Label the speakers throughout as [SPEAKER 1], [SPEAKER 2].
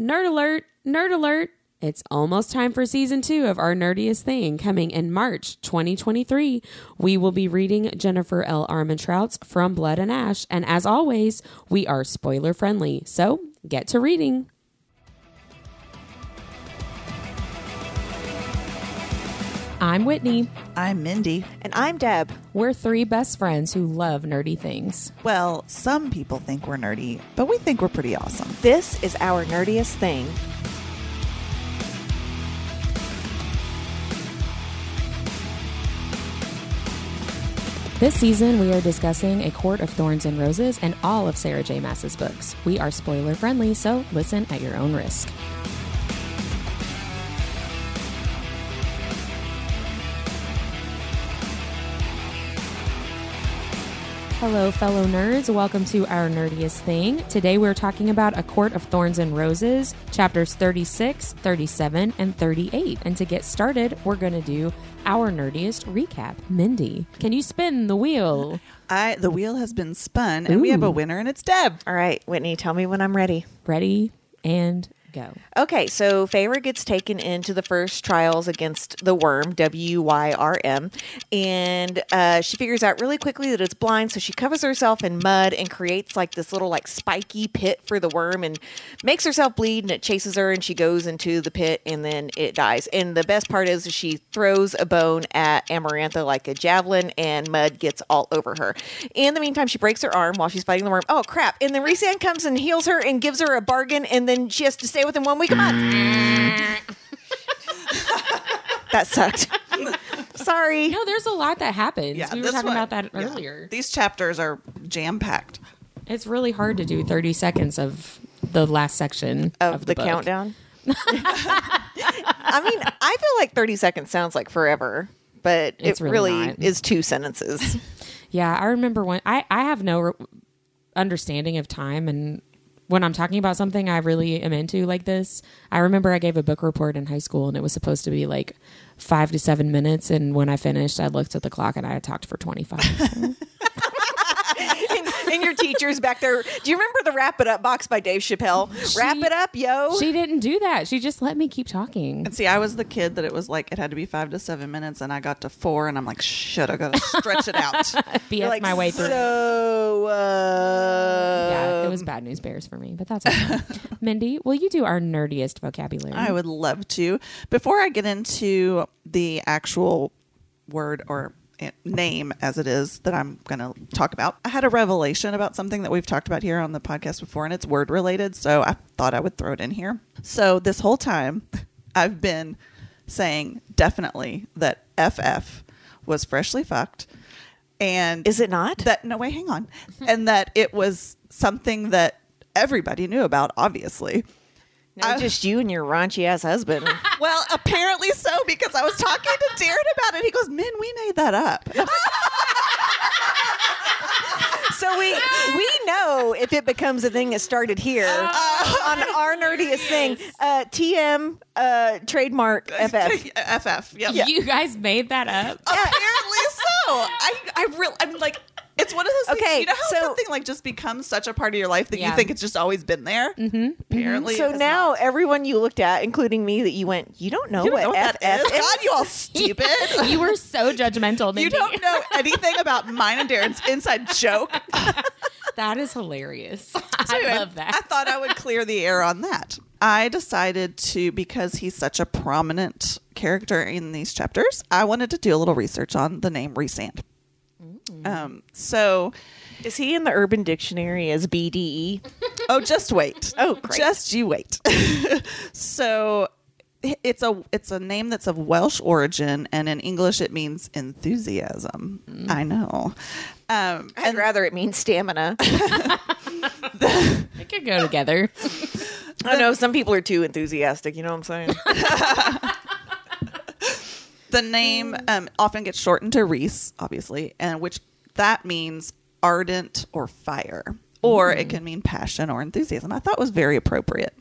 [SPEAKER 1] Nerd alert, nerd alert. It's almost time for season two of Our Nerdiest Thing coming in March 2023. We will be reading Jennifer L. Armentrout's From Blood and Ash. And as always, we are spoiler friendly. So get to reading. I'm Whitney.
[SPEAKER 2] I'm Mindy.
[SPEAKER 3] And I'm Deb.
[SPEAKER 1] We're three best friends who love nerdy things.
[SPEAKER 2] Well, some people think we're nerdy, but we think we're pretty awesome.
[SPEAKER 3] This is our nerdiest thing.
[SPEAKER 1] This season, we are discussing A Court of Thorns and Roses and all of Sarah J. Maas's books. We are spoiler friendly, so listen at your own risk. Hello, fellow nerds. Welcome to our nerdiest thing. Today we're talking about A Court of Thorns and Roses, chapters 36, 37, and 38. And to get started, we're going to do our nerdiest recap. Mindy, can you spin the wheel?
[SPEAKER 2] I the wheel has been spun and we have a winner and it's Deb.
[SPEAKER 3] All right, Whitney, tell me when I'm ready.
[SPEAKER 1] Ready and go.
[SPEAKER 3] Okay, so Feyre gets taken into the first trials against the worm, W Y R M, and uh, she figures out really quickly that it's blind, so she covers herself in mud and creates like this little like spiky pit for the worm and makes herself bleed, and it chases her, and she goes into the pit, and then it dies. And the best part is she throws a bone at Amarantha like a javelin, and mud gets all over her. In the meantime, she breaks her arm while she's fighting the worm. Oh crap! And then Rhysand comes and heals her and gives her a bargain, and then she has to stay with him one week a month. that sucked. Sorry.
[SPEAKER 1] No, there's a lot that happens. Yeah, we were talking
[SPEAKER 2] one-
[SPEAKER 1] about that
[SPEAKER 2] yeah.
[SPEAKER 1] earlier.
[SPEAKER 2] These chapters are jam packed.
[SPEAKER 1] It's really hard to do 30 seconds of the last section
[SPEAKER 3] Of,
[SPEAKER 1] of,
[SPEAKER 3] the,
[SPEAKER 1] book.
[SPEAKER 3] countdown. I mean, I feel like 30 seconds sounds like forever, but
[SPEAKER 1] It's
[SPEAKER 3] it
[SPEAKER 1] really
[SPEAKER 3] really, is two sentences.
[SPEAKER 1] Yeah, I remember when I, I have no re- understanding of time and when I'm talking about something I really am into like this, I remember I gave a book report in high school and it was supposed to be like five to seven minutes. And when I finished, I looked at the clock and I had talked for 25.
[SPEAKER 3] and, and your teacher's back there. Do you remember the Wrap It Up box by Dave Chappelle? Wrap it up, yo.
[SPEAKER 1] she didn't do that. She just let me keep talking.
[SPEAKER 2] And see, I was the kid that it was like it had to be five to seven minutes, and I got to four, and I'm like, shit, I gotta stretch it out.
[SPEAKER 1] BS
[SPEAKER 3] You're like,
[SPEAKER 1] my way through.
[SPEAKER 3] So, uh,
[SPEAKER 1] yeah, it was bad news bears for me, but that's okay. Mindy, will you do our nerdiest vocabulary?
[SPEAKER 2] I would love to. Before I get into the actual word or name as it is that I'm going to talk about, I had a revelation about something that we've talked about here on the podcast before, and it's word related. So I thought I would throw it in here. So this whole time, I've been saying definitely that FF was freshly fucked. And
[SPEAKER 3] Is it not?
[SPEAKER 2] that no way hang on and that it was something that everybody knew about obviously
[SPEAKER 3] No,
[SPEAKER 2] I-
[SPEAKER 3] just you and your raunchy ass husband.
[SPEAKER 2] well, apparently so because I was talking to Darren about it. He goes, "Min, we made that up."
[SPEAKER 3] so we we know if it becomes a thing that started here on our nerdiest thing. Uh, TM uh, trademark FF.
[SPEAKER 2] FF. Yep.
[SPEAKER 1] You guys made that up?
[SPEAKER 2] Apparently so. I I really I'm like it's one of those things.
[SPEAKER 3] Okay,
[SPEAKER 2] you know how
[SPEAKER 3] so-
[SPEAKER 2] something like just becomes such a part of your life that
[SPEAKER 1] Yeah.
[SPEAKER 2] you think it's just always been there. Mm-hmm. Apparently,
[SPEAKER 3] So
[SPEAKER 2] it's
[SPEAKER 3] now
[SPEAKER 2] not.
[SPEAKER 3] everyone you looked at, including me, that you went, you don't know
[SPEAKER 2] you don't
[SPEAKER 3] what,
[SPEAKER 2] know what
[SPEAKER 3] FF
[SPEAKER 2] is. God, you all stupid.
[SPEAKER 1] you were so judgmental.
[SPEAKER 2] You don't know anything about mine and Darren's inside joke.
[SPEAKER 1] That is hilarious.
[SPEAKER 2] So
[SPEAKER 1] I love that.
[SPEAKER 2] I thought I would clear the air on that. I decided to because he's such a prominent character in these chapters. I wanted to do a little research on the name Rhysand. Um, so,
[SPEAKER 3] Is he in the Urban Dictionary as BDE?
[SPEAKER 2] oh, just wait.
[SPEAKER 3] Oh, great.
[SPEAKER 2] just you wait. so, it's a it's a name that's of Welsh origin, and in English it means enthusiasm. I know. Um,
[SPEAKER 3] I'd rather it means stamina.
[SPEAKER 1] It could go together.
[SPEAKER 3] I know some people are too enthusiastic. You know what I'm saying?
[SPEAKER 2] The name um, often gets shortened to Rhys, obviously, and which that means ardent or fire, or it can mean passion or enthusiasm. I thought was very appropriate.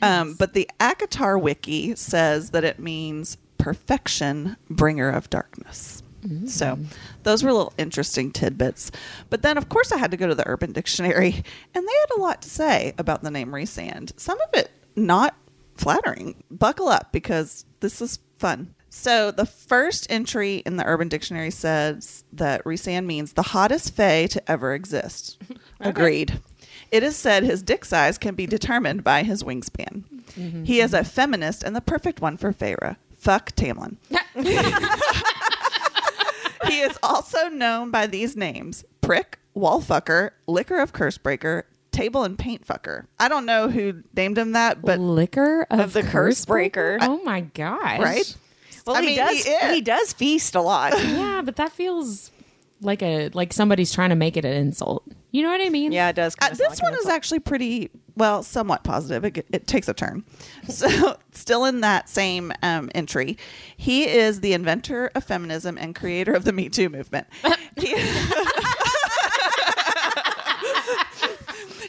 [SPEAKER 2] Um, but the ACOTAR wiki says that it means perfection, bringer of darkness. So those were little interesting tidbits. But then, of course, I had to go to the Urban Dictionary, and they had a lot to say about the name Rhysand. Some of it not flattering. Buckle up because this is fun. So the first entry in the Urban Dictionary says that Rhysand means the hottest fae to ever exist. Agreed. It is said his dick size can be determined by his wingspan. Mm-hmm. He is a feminist and the perfect one for Feyre. Fuck Tamlin. he is also known by these names prick, wallfucker, liquor of cursebreaker, table and paint fucker. I don't know who named him that, but
[SPEAKER 1] liquor of,
[SPEAKER 3] Of the curse breaker.
[SPEAKER 1] Oh my gosh!
[SPEAKER 2] right?
[SPEAKER 3] Well,
[SPEAKER 2] I
[SPEAKER 3] he
[SPEAKER 2] mean,
[SPEAKER 3] does.
[SPEAKER 2] he.
[SPEAKER 3] He, does feast a lot.
[SPEAKER 1] Yeah, but that feels like a like somebody's trying to make it an insult. You know what I mean?
[SPEAKER 3] yeah, it does.
[SPEAKER 2] Uh,
[SPEAKER 3] sound
[SPEAKER 2] this
[SPEAKER 3] like
[SPEAKER 2] one
[SPEAKER 3] an
[SPEAKER 2] is actually pretty well, somewhat positive. It, it takes a turn. So, still in that same um, entry, he is the inventor of feminism and creator of the Me Too movement. He,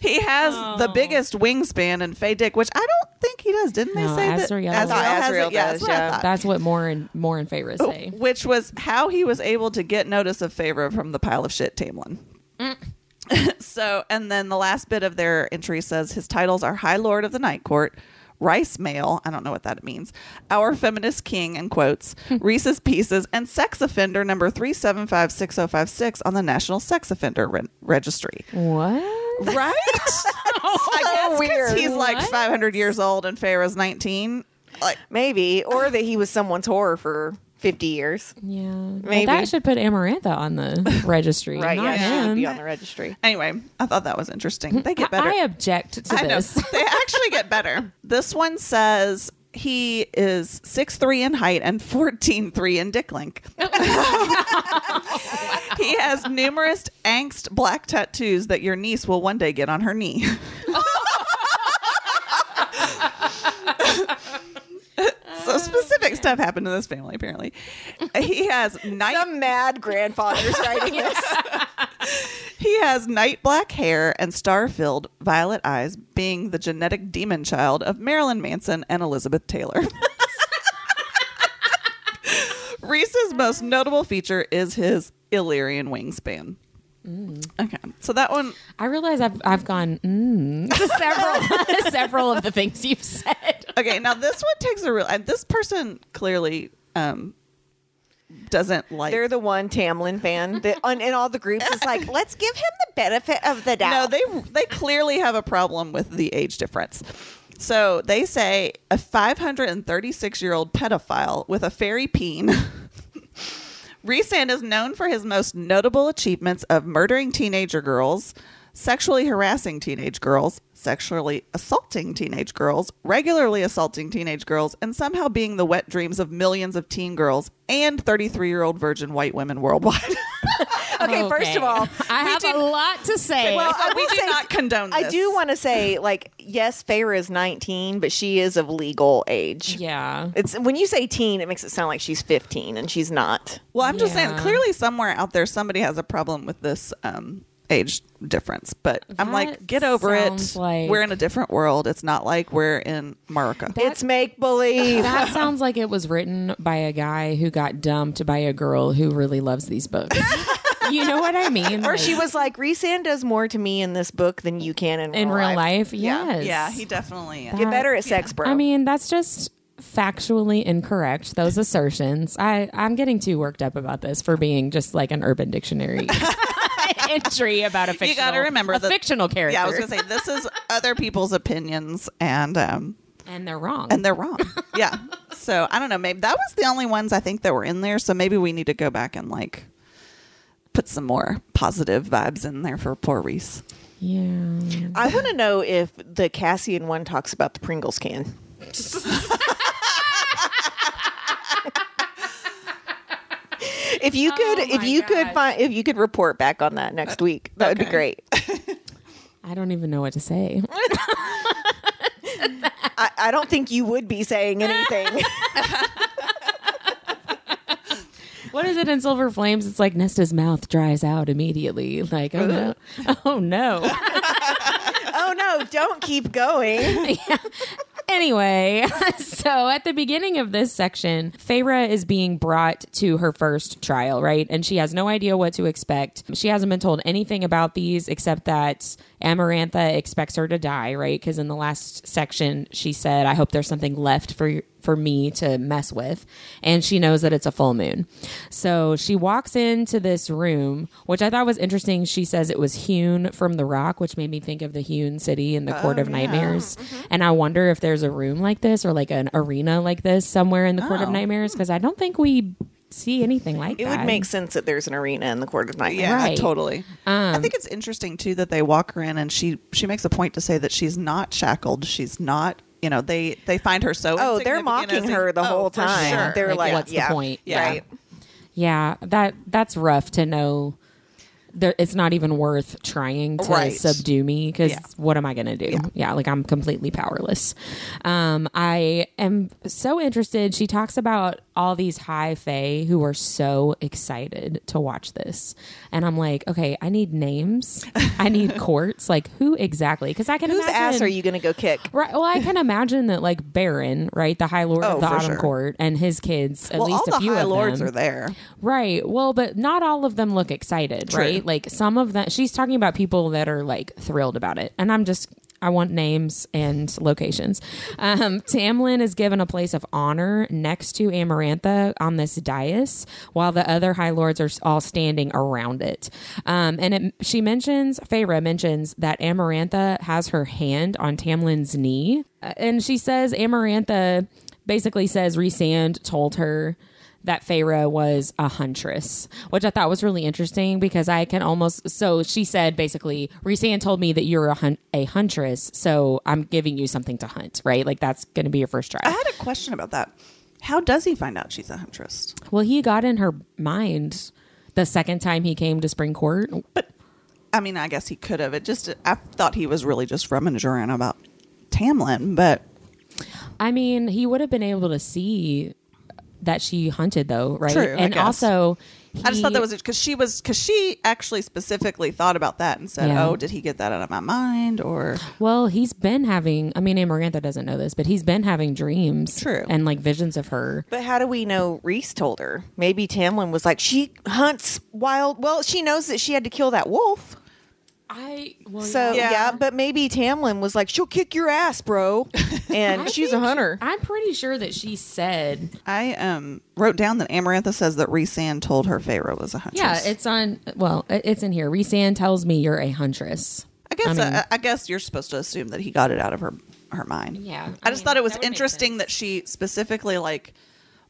[SPEAKER 2] he has the
[SPEAKER 1] Oh.
[SPEAKER 2] biggest wingspan in Faye Dick, which I don't think he does. Didn't they
[SPEAKER 1] No,
[SPEAKER 2] say that?
[SPEAKER 1] Azriel.
[SPEAKER 2] Azriel
[SPEAKER 1] I thought
[SPEAKER 2] has
[SPEAKER 3] Azriel
[SPEAKER 2] it? Yeah, that's what
[SPEAKER 3] yeah.
[SPEAKER 2] thought.
[SPEAKER 1] That's what more and more in favor
[SPEAKER 2] Oh,
[SPEAKER 1] say.
[SPEAKER 2] which was how he was able to get notice of favor from the pile of shit Tamlin. Mm. so, and then the last bit of their entry says his titles are High Lord of the Night Court, Rice Male, I don't know what that means, Our Feminist King, in quotes, Reese's Pieces, and Sex Offender number 3756056 on the National Sex Offender Re- Registry.
[SPEAKER 1] What?
[SPEAKER 2] Right? I guess 'cause
[SPEAKER 3] weird.
[SPEAKER 2] he's like
[SPEAKER 1] What?
[SPEAKER 2] 500 years old and Feyre's 19. Like,
[SPEAKER 3] maybe, or that he was someone's horror for fifty years.
[SPEAKER 1] Yeah, But
[SPEAKER 3] Maybe.
[SPEAKER 1] that should put Amarantha on the registry,
[SPEAKER 3] Right?
[SPEAKER 1] not
[SPEAKER 3] yeah, she would
[SPEAKER 1] him.
[SPEAKER 3] be on the registry.
[SPEAKER 2] anyway, I thought that was interesting. They get better.
[SPEAKER 1] I object to
[SPEAKER 2] I know.
[SPEAKER 1] this.
[SPEAKER 2] they actually get better. This one says he is six three in height and fourteen three in dick length. he has numerous angst black tattoos that your niece will one day get on her knee. Oh, so specific stuff happened to this family apparently. He has night
[SPEAKER 3] Some mad grandfather's writing this.
[SPEAKER 2] He has night black hair and star filled violet eyes, being the genetic demon child of Marilyn Manson and Elizabeth Taylor. Rhys's most notable feature is his Illyrian wingspan. Okay, so that one,
[SPEAKER 1] I realize I've I've gone mm, to several several of the things you've said.
[SPEAKER 2] okay, now this one takes a real, and this person clearly um, doesn't like.
[SPEAKER 3] They're the one Tamlin fan that on, in all the groups is like, let's give him the benefit of the doubt.
[SPEAKER 2] No, they they clearly have a problem with the age difference. So they say a 536 year old pedophile with a fairy peen. Rhysand is known for his most notable achievements of murdering teenager girls, sexually harassing teenage girls, sexually assaulting teenage girls, regularly assaulting teenage girls, and somehow being the wet dreams of millions of teen girls and 33 year old virgin white women worldwide.
[SPEAKER 3] okay, first of all,
[SPEAKER 1] I have
[SPEAKER 2] do-
[SPEAKER 1] a lot to say.
[SPEAKER 3] Well, I
[SPEAKER 2] we do
[SPEAKER 3] say-
[SPEAKER 2] not condone this.
[SPEAKER 3] I do want to say, like, yes, Feyre is 19, but she is of legal age.
[SPEAKER 1] yeah,
[SPEAKER 3] It's when you say teen, it makes it sound like she's 15, and she's not.
[SPEAKER 2] Well, I'm just saying, clearly somewhere out there, somebody has a problem with this um, age difference. But I'm like, get over it.
[SPEAKER 1] like-
[SPEAKER 2] We're in a different world. It's not like we're in America.
[SPEAKER 3] it's make believe.
[SPEAKER 1] that sounds like it was written by a guy who got dumped by a girl who really loves these books. you know what I mean?
[SPEAKER 3] or
[SPEAKER 1] Like,
[SPEAKER 3] she was like, Rhysand does more to me in this book than you can in,
[SPEAKER 1] in real life.
[SPEAKER 3] Yeah.
[SPEAKER 1] Yes.
[SPEAKER 2] yeah, he definitely is.
[SPEAKER 3] Get better at sex, bro.
[SPEAKER 1] I mean, that's just factually incorrect. Those assertions. I I'm getting too worked up about this for being just like an Urban Dictionary entry about a fictional.
[SPEAKER 2] You got to remember
[SPEAKER 1] a
[SPEAKER 2] that
[SPEAKER 1] fictional character.
[SPEAKER 2] Yeah, I was gonna say this is other people's opinions, and um,
[SPEAKER 1] and they're wrong.
[SPEAKER 2] and they're wrong. yeah. So I don't know. Maybe that was the only ones I think that were in there. So maybe we need to go back and like put some more positive vibes in there for poor Rhys.
[SPEAKER 1] yeah.
[SPEAKER 3] I want to know if the Cassian one talks about the Pringles can. if you could,
[SPEAKER 1] Oh
[SPEAKER 3] if
[SPEAKER 1] my
[SPEAKER 3] you could find, if you could report back on that next uh, week, that would be great.
[SPEAKER 1] I don't even know what to say.
[SPEAKER 3] I, I don't think you would be saying anything.
[SPEAKER 1] what is it in Silver Flames? It's like Nesta's mouth dries out immediately. Like, oh no. Oh no.
[SPEAKER 3] oh no, don't keep going.
[SPEAKER 1] and Anyway, so at the beginning of this section, Feyre is being brought to her first trial, right? And she has no idea what to expect. She hasn't been told anything about these except that Amarantha expects her to die, right? Because in the last section, she said, I hope there's something left for for me to mess with. And she knows that it's a full moon. So she walks into this room, which I thought was interesting. She says it was hewn from the rock, which made me think of the hewn city in the Court of oh, Nightmares. Mm-hmm. And I wonder if there's a room like this or like an arena like this somewhere in the Court of
[SPEAKER 2] Oh.
[SPEAKER 1] Nightmares, because I don't think we see anything like
[SPEAKER 3] It
[SPEAKER 1] that.
[SPEAKER 3] It would make sense that there's an arena in the Court of Nightmares.
[SPEAKER 2] Yeah,
[SPEAKER 1] Right.
[SPEAKER 2] totally. I think um, it's interesting too that they walk her in and she she makes a point to say that she's not shackled. She's not. You know, they they find her so.
[SPEAKER 3] Oh, they're mocking her the
[SPEAKER 2] oh,
[SPEAKER 3] whole time.
[SPEAKER 2] sure.
[SPEAKER 3] They're
[SPEAKER 1] Like,
[SPEAKER 3] like,
[SPEAKER 1] what's the
[SPEAKER 3] yeah,
[SPEAKER 1] point?
[SPEAKER 2] Yeah.
[SPEAKER 3] Right.
[SPEAKER 1] Yeah, that that's rough to know. There, it's not even worth trying to
[SPEAKER 2] Right.
[SPEAKER 1] subdue me because
[SPEAKER 2] Yeah.
[SPEAKER 1] what am I going to do?
[SPEAKER 2] Yeah.
[SPEAKER 1] Yeah. like I'm completely powerless. Um, I am so interested. She talks about all these high fae who are so excited to watch this, and I'm like, okay, I need names. I need courts. Like who exactly? Because I can
[SPEAKER 3] Whose
[SPEAKER 1] imagine,
[SPEAKER 3] ass are you going to go kick?
[SPEAKER 1] Right. Well, I can imagine that like Beron, right, the High Lord
[SPEAKER 2] Oh,
[SPEAKER 1] of the Autumn
[SPEAKER 2] sure.
[SPEAKER 1] Court, and his kids. At
[SPEAKER 2] Well,
[SPEAKER 1] least
[SPEAKER 2] all
[SPEAKER 1] a
[SPEAKER 2] the
[SPEAKER 1] few
[SPEAKER 2] high
[SPEAKER 1] of
[SPEAKER 2] lords
[SPEAKER 1] them.
[SPEAKER 2] are there.
[SPEAKER 1] Right. Well, but not all of them look excited,
[SPEAKER 2] True.
[SPEAKER 1] right? Like some of them, she's talking about people that are like thrilled about it. And I'm just, I want names and locations. Um, Tamlin is given a place of honor next to Amarantha on this dais, while the other High Lords are all standing around it. Um, and it, she mentions, Feyre mentions that Amarantha has her hand on Tamlin's knee. Uh, And she says, Amarantha basically says Rhysand told her that Feyre was a huntress, which I thought was really interesting because I can almost. So she said basically, Rhysand told me that you're a, hun- a huntress, so I'm giving you something to hunt, right? Like that's going to be your first
[SPEAKER 2] try.
[SPEAKER 1] I
[SPEAKER 2] had a question about that. How does he find out she's a huntress?
[SPEAKER 1] Well, he got in her mind the second time he came to Spring Court.
[SPEAKER 2] But I mean, I guess he could have. It just I thought he was really just rummaging about Tamlin, but
[SPEAKER 1] I mean, he would have been able to see that she hunted, though, right?
[SPEAKER 2] True, I
[SPEAKER 1] and
[SPEAKER 2] guess.
[SPEAKER 1] also,
[SPEAKER 2] I just thought that was because she was because she actually specifically thought about that and said,
[SPEAKER 1] Yeah.
[SPEAKER 2] "Oh, did he get that out of my mind?" Or
[SPEAKER 1] Well, he's been having. I mean, Amarantha doesn't know this, but he's been having dreams,
[SPEAKER 2] True.
[SPEAKER 1] and like visions of her.
[SPEAKER 3] But how do we know Rhys told her? Maybe Tamlin was like, she hunts wild. Well, she knows that she had to kill that wolf.
[SPEAKER 1] I well,
[SPEAKER 3] So
[SPEAKER 2] Yeah.
[SPEAKER 3] yeah. but maybe Tamlin was like, she'll kick your ass, bro. And
[SPEAKER 1] I
[SPEAKER 3] she's a
[SPEAKER 1] think-
[SPEAKER 3] hunter.
[SPEAKER 1] I'm pretty sure that she said,
[SPEAKER 2] I um wrote down that Amarantha says that Rhysand told her Feyre was a huntress.
[SPEAKER 1] yeah, it's on. Well, it- it's in here. Rhysand tells me you're a huntress.
[SPEAKER 2] I guess
[SPEAKER 1] I mean-
[SPEAKER 2] I, I guess you're supposed to assume that he got it out of her her mind.
[SPEAKER 1] Yeah,
[SPEAKER 2] I,
[SPEAKER 1] I
[SPEAKER 2] just
[SPEAKER 1] mean,
[SPEAKER 2] thought it was
[SPEAKER 1] that would make
[SPEAKER 2] interesting
[SPEAKER 1] sense.
[SPEAKER 2] that she specifically like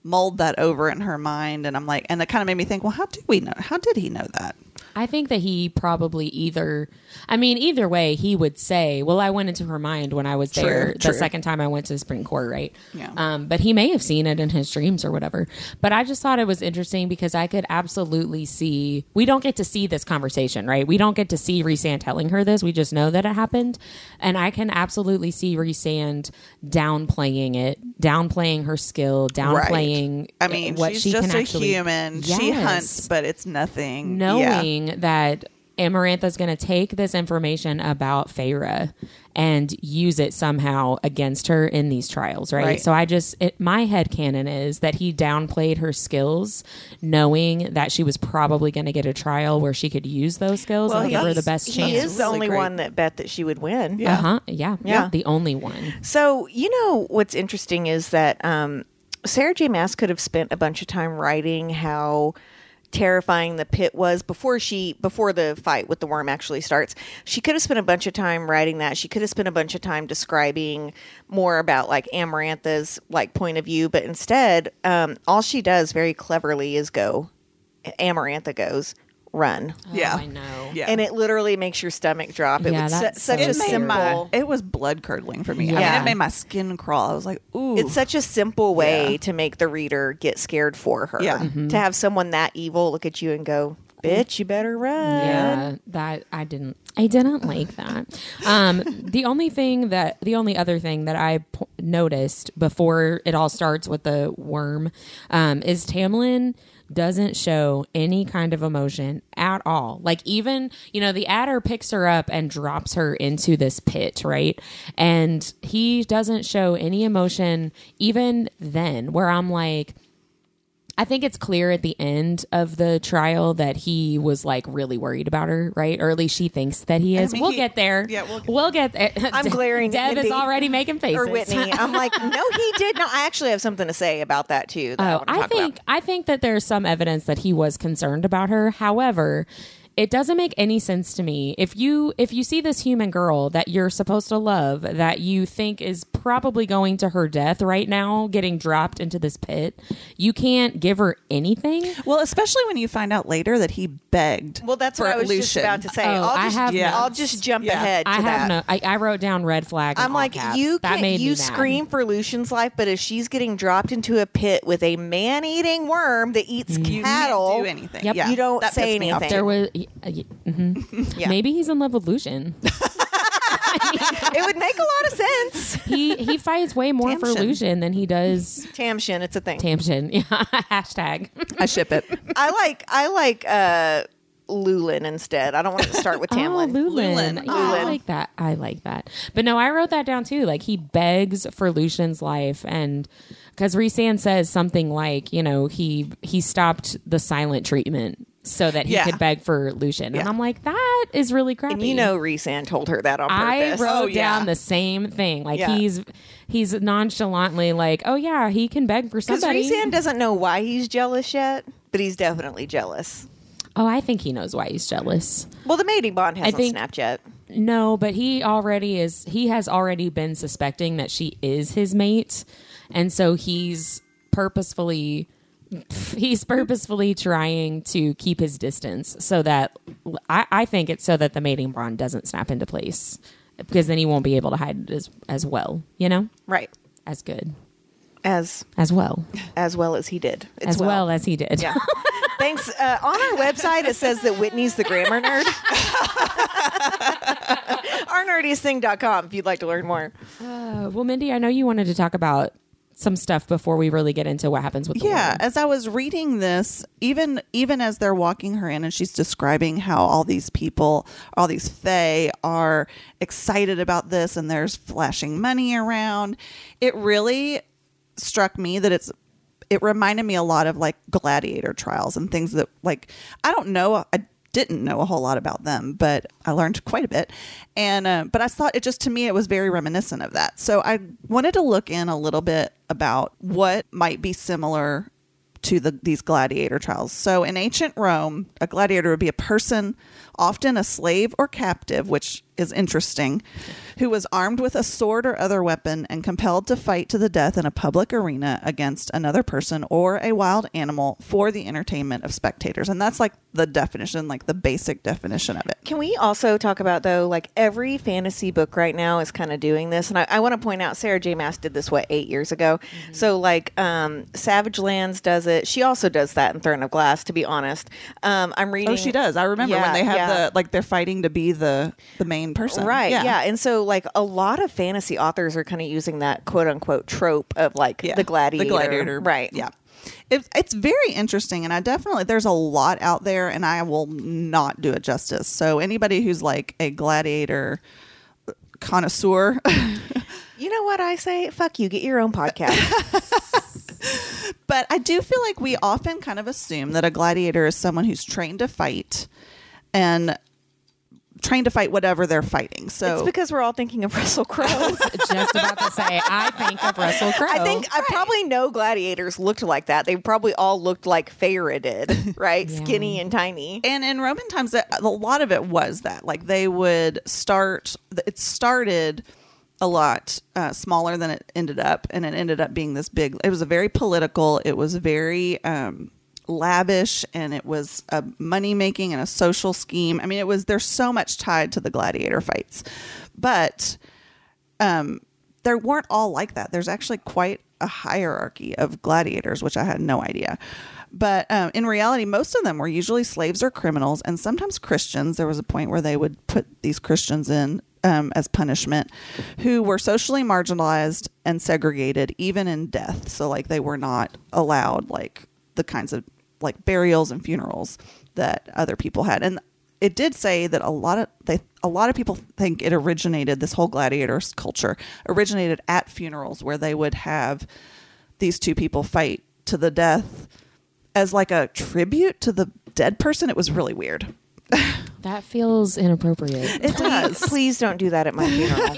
[SPEAKER 2] mulled that over in her mind, and I'm like, and it kind of made me think, well, how did we know? How did he know that?
[SPEAKER 1] I think that he probably either. I mean, either way, he would say, "Well, I went into her mind when I was
[SPEAKER 2] True,
[SPEAKER 1] there the second time I went to the Spring Court, right?"
[SPEAKER 2] Yeah.
[SPEAKER 1] Um, but he may have seen it in his dreams or whatever. But I just thought it was interesting because I could absolutely see. We don't get to see this conversation, right? We don't get to see Rhysand telling her this. We just know that it happened, and I can absolutely see Rhysand downplaying it, downplaying her skill, downplaying.
[SPEAKER 2] I mean,
[SPEAKER 1] what
[SPEAKER 2] she's
[SPEAKER 1] she
[SPEAKER 2] just
[SPEAKER 1] can
[SPEAKER 2] a
[SPEAKER 1] actually,
[SPEAKER 2] human. She hunts, but it's nothing. Yeah.
[SPEAKER 1] knowing that Amarantha's going to take this information about Feyre and use it somehow against her in these trials, right?
[SPEAKER 2] Right.
[SPEAKER 1] So I just, it, my head canon is that he downplayed her skills, knowing that she was probably going to get a trial where she could use those skills and give her the best
[SPEAKER 3] he
[SPEAKER 1] chance.
[SPEAKER 3] He is the
[SPEAKER 2] Really
[SPEAKER 3] only
[SPEAKER 2] great.
[SPEAKER 3] one that bet that she would win.
[SPEAKER 2] Yeah.
[SPEAKER 1] Uh huh. Yeah.
[SPEAKER 3] Yeah.
[SPEAKER 1] The only one.
[SPEAKER 3] So you know what's interesting is that um, Sarah J. Maas could have spent a bunch of time writing how terrifying the pit was before she before the fight with the worm actually starts. She could have spent a bunch of time writing that. She could have spent a bunch of time describing more about like Amarantha's like point of view, but instead, um, all she does very cleverly is go. Amarantha goes run.
[SPEAKER 2] Yeah.
[SPEAKER 1] Oh, I know.
[SPEAKER 2] Yeah.
[SPEAKER 3] And it literally makes your stomach drop. It
[SPEAKER 1] Yeah,
[SPEAKER 3] was su-
[SPEAKER 1] that's
[SPEAKER 3] such
[SPEAKER 1] so
[SPEAKER 3] a
[SPEAKER 2] it made
[SPEAKER 1] scary.
[SPEAKER 2] my
[SPEAKER 3] simple.
[SPEAKER 2] it was blood curdling for me. I mean,
[SPEAKER 3] Yeah.
[SPEAKER 2] it made my skin crawl. I was like, ooh,
[SPEAKER 3] It's such a simple way
[SPEAKER 2] Yeah.
[SPEAKER 3] to make the reader get scared for her.
[SPEAKER 2] Yeah.
[SPEAKER 1] Mm-hmm.
[SPEAKER 3] To have someone that evil look at you and go, Bitch, you better run.
[SPEAKER 1] Yeah, that I didn't. I didn't like that. Um, the only thing that the only other thing that I p- noticed before it all starts with the worm um, is Tamlin doesn't show any kind of emotion at all. Like even you know the Attor picks her up and drops her into this pit, right? And he doesn't show any emotion even then. Where I'm like I think it's clear at the end of the trial that he was like really worried about her, right? Or at least she thinks that he is.
[SPEAKER 2] mean,
[SPEAKER 1] we'll
[SPEAKER 2] he-
[SPEAKER 1] get there.
[SPEAKER 2] yeah, we'll get
[SPEAKER 1] we'll get there.
[SPEAKER 3] I'm glaring at
[SPEAKER 1] Deb is already making faces.
[SPEAKER 3] Or Whitney. I'm like, no, he did not. I actually have something to say about that too. that
[SPEAKER 1] Oh,
[SPEAKER 3] to
[SPEAKER 1] I think
[SPEAKER 3] about.
[SPEAKER 1] I think that there's some evidence that he was concerned about her. However, it doesn't make any sense to me if you if you see this human girl that you're supposed to love that you think is probably going to her death right now getting dropped into this pit you can't give her anything
[SPEAKER 2] Well, especially when you find out later that he begged.
[SPEAKER 3] Well, that's
[SPEAKER 2] for
[SPEAKER 3] what I was just
[SPEAKER 2] Lucien.
[SPEAKER 3] about to say.
[SPEAKER 1] Oh,
[SPEAKER 3] I'll
[SPEAKER 1] I
[SPEAKER 3] just,
[SPEAKER 1] have
[SPEAKER 2] Yeah.
[SPEAKER 3] I'll just jump
[SPEAKER 2] Yeah.
[SPEAKER 3] ahead to
[SPEAKER 1] I
[SPEAKER 3] that.
[SPEAKER 1] have no. I, I wrote down red flag.
[SPEAKER 3] I'm like,
[SPEAKER 1] caps.
[SPEAKER 3] you
[SPEAKER 1] that
[SPEAKER 3] can,
[SPEAKER 1] made me
[SPEAKER 3] you
[SPEAKER 1] mad.
[SPEAKER 3] scream for Lucien's life, but if she's getting dropped into a pit with a man-eating worm that eats mm-hmm.
[SPEAKER 2] You
[SPEAKER 3] cattle,
[SPEAKER 2] can't do anything.
[SPEAKER 1] Yep.
[SPEAKER 2] Yeah,
[SPEAKER 3] You don't
[SPEAKER 2] that
[SPEAKER 3] say
[SPEAKER 2] me
[SPEAKER 3] anything.
[SPEAKER 1] There was uh, y- mhm.
[SPEAKER 3] Yeah.
[SPEAKER 1] maybe he's in love with Lucien.
[SPEAKER 3] it would make a lot of sense.
[SPEAKER 1] he he fights way more for
[SPEAKER 2] Tamshin.
[SPEAKER 1] Lucien than he does
[SPEAKER 3] Tamshin, it's a thing.
[SPEAKER 1] Tamshin. Yeah, hashtag.
[SPEAKER 2] I ship it.
[SPEAKER 3] I like, I like uh, Lulin instead. I don't want to start with
[SPEAKER 1] Oh,
[SPEAKER 3] Tamlin.
[SPEAKER 1] Lulin.
[SPEAKER 2] Lulin.
[SPEAKER 1] Yeah, I
[SPEAKER 3] Lulin.
[SPEAKER 1] like that. I like that. But no, I wrote that down too. Like he begs for Lucien's life, and because Rhysand says something like, you know, he he stopped the silent treatment so that he
[SPEAKER 2] Yeah.
[SPEAKER 1] could beg for Lucien, and I'm like, that is really crappy.
[SPEAKER 3] and you know, Rhysand told her that on purpose.
[SPEAKER 1] I wrote
[SPEAKER 2] Oh, yeah.
[SPEAKER 1] down the same thing. Like
[SPEAKER 3] Yeah.
[SPEAKER 1] he's he's nonchalantly like, oh yeah, he can beg for
[SPEAKER 3] Because
[SPEAKER 1] somebody.
[SPEAKER 3] Rhysand doesn't know why he's jealous yet, but he's definitely jealous.
[SPEAKER 1] oh, I think he knows why he's jealous.
[SPEAKER 3] Well, the mating bond hasn't
[SPEAKER 1] think-
[SPEAKER 3] snapped yet.
[SPEAKER 1] No, but he already is. He has already been suspecting that she is his mate, and so he's purposefully. He's purposefully trying to keep his distance so that I, I think it's so that the mating bond doesn't snap into place because then he won't be able to hide it as as well, you know,
[SPEAKER 3] Right.
[SPEAKER 1] as good
[SPEAKER 3] As
[SPEAKER 1] as well
[SPEAKER 3] as well as he did. It's
[SPEAKER 1] as well. as he did.
[SPEAKER 3] Yeah. Thanks. Uh, on our website, it says that Whitney's the grammar nerd. OurNerdiestThing.com if you'd like to learn more.
[SPEAKER 1] Uh, well, Mindy, I know you wanted to talk about some stuff before we really get into what happens with the
[SPEAKER 2] yeah
[SPEAKER 1] worm.
[SPEAKER 2] as i was reading this even even as they're walking her in and she's describing how all these people all these fey are excited about this and there's flashing money around it really struck me that it's it reminded me a lot of like gladiator trials and things that like i don't know i didn't know a whole lot about them but i learned quite a bit. And uh, but i thought it just to me it was very reminiscent of that. So i wanted to look in a little bit about what might be similar to the, these gladiator trials. So in ancient Rome, a gladiator would be a person, often a slave or captive, which is interesting, who was armed with a sword or other weapon and compelled to fight to the death in a public arena against another person or a wild animal for the entertainment of spectators. And that's like the definition, like the basic definition of it.
[SPEAKER 3] Can we also talk about, though, like every fantasy book right now is kind of doing this? And I, I want to point out Sarah J. Maas did this, what, eight years ago? So, like, um, Savage Lands does it. She also does that in Throne of Glass, to be honest. Um, I'm reading.
[SPEAKER 2] Oh, she does. I remember
[SPEAKER 3] Yeah,
[SPEAKER 2] when they have
[SPEAKER 3] yeah.
[SPEAKER 2] the like they're fighting to be the the main person.
[SPEAKER 3] Right. yeah. Yeah. And so, like, a lot of fantasy authors are kind of using that quote unquote trope of like
[SPEAKER 2] Yeah,
[SPEAKER 3] the gladiator.
[SPEAKER 2] The gladiator.
[SPEAKER 3] Right.
[SPEAKER 2] Yeah. It, it's very interesting, and I definitely there's a lot out there, and I will not do it justice. So anybody who's like a gladiator connoisseur,
[SPEAKER 3] You know what I say? Fuck you. Get your own podcast.
[SPEAKER 2] but I do feel like we often kind of assume that a gladiator is someone who's trained to fight and trained to fight whatever they're fighting. So
[SPEAKER 3] it's because we're all thinking of Russell Crowe.
[SPEAKER 1] Just about to say, I think of Russell Crowe.
[SPEAKER 3] I think I probably know gladiators looked like that. They probably all looked like Feyre did, right?
[SPEAKER 1] Yeah.
[SPEAKER 3] Skinny and tiny.
[SPEAKER 2] And in Roman times, a a lot of it was that. Like they would start, it started a lot uh, smaller than it ended up. And it ended up being this big, it was a very political, it was very um, lavish, and it was a money making and a social scheme. I mean, it was, there's so much tied to the gladiator fights. But um, there weren't all like that. There's actually quite a hierarchy of gladiators, which I had no idea. But um, in reality, most of them were usually slaves or criminals, and sometimes Christians. There was a point where they would put these Christians in um, as punishment, who were socially marginalized and segregated, even in death. So, like, they were not allowed like the kinds of like burials and funerals that other people had. And it did say that a lot of they a lot of people think it originated this whole gladiators culture originated at funerals where they would have these two people fight to the death as like a tribute to the dead person. It was really weird.
[SPEAKER 1] That feels inappropriate.
[SPEAKER 2] It does.
[SPEAKER 3] Please don't do that at my funeral.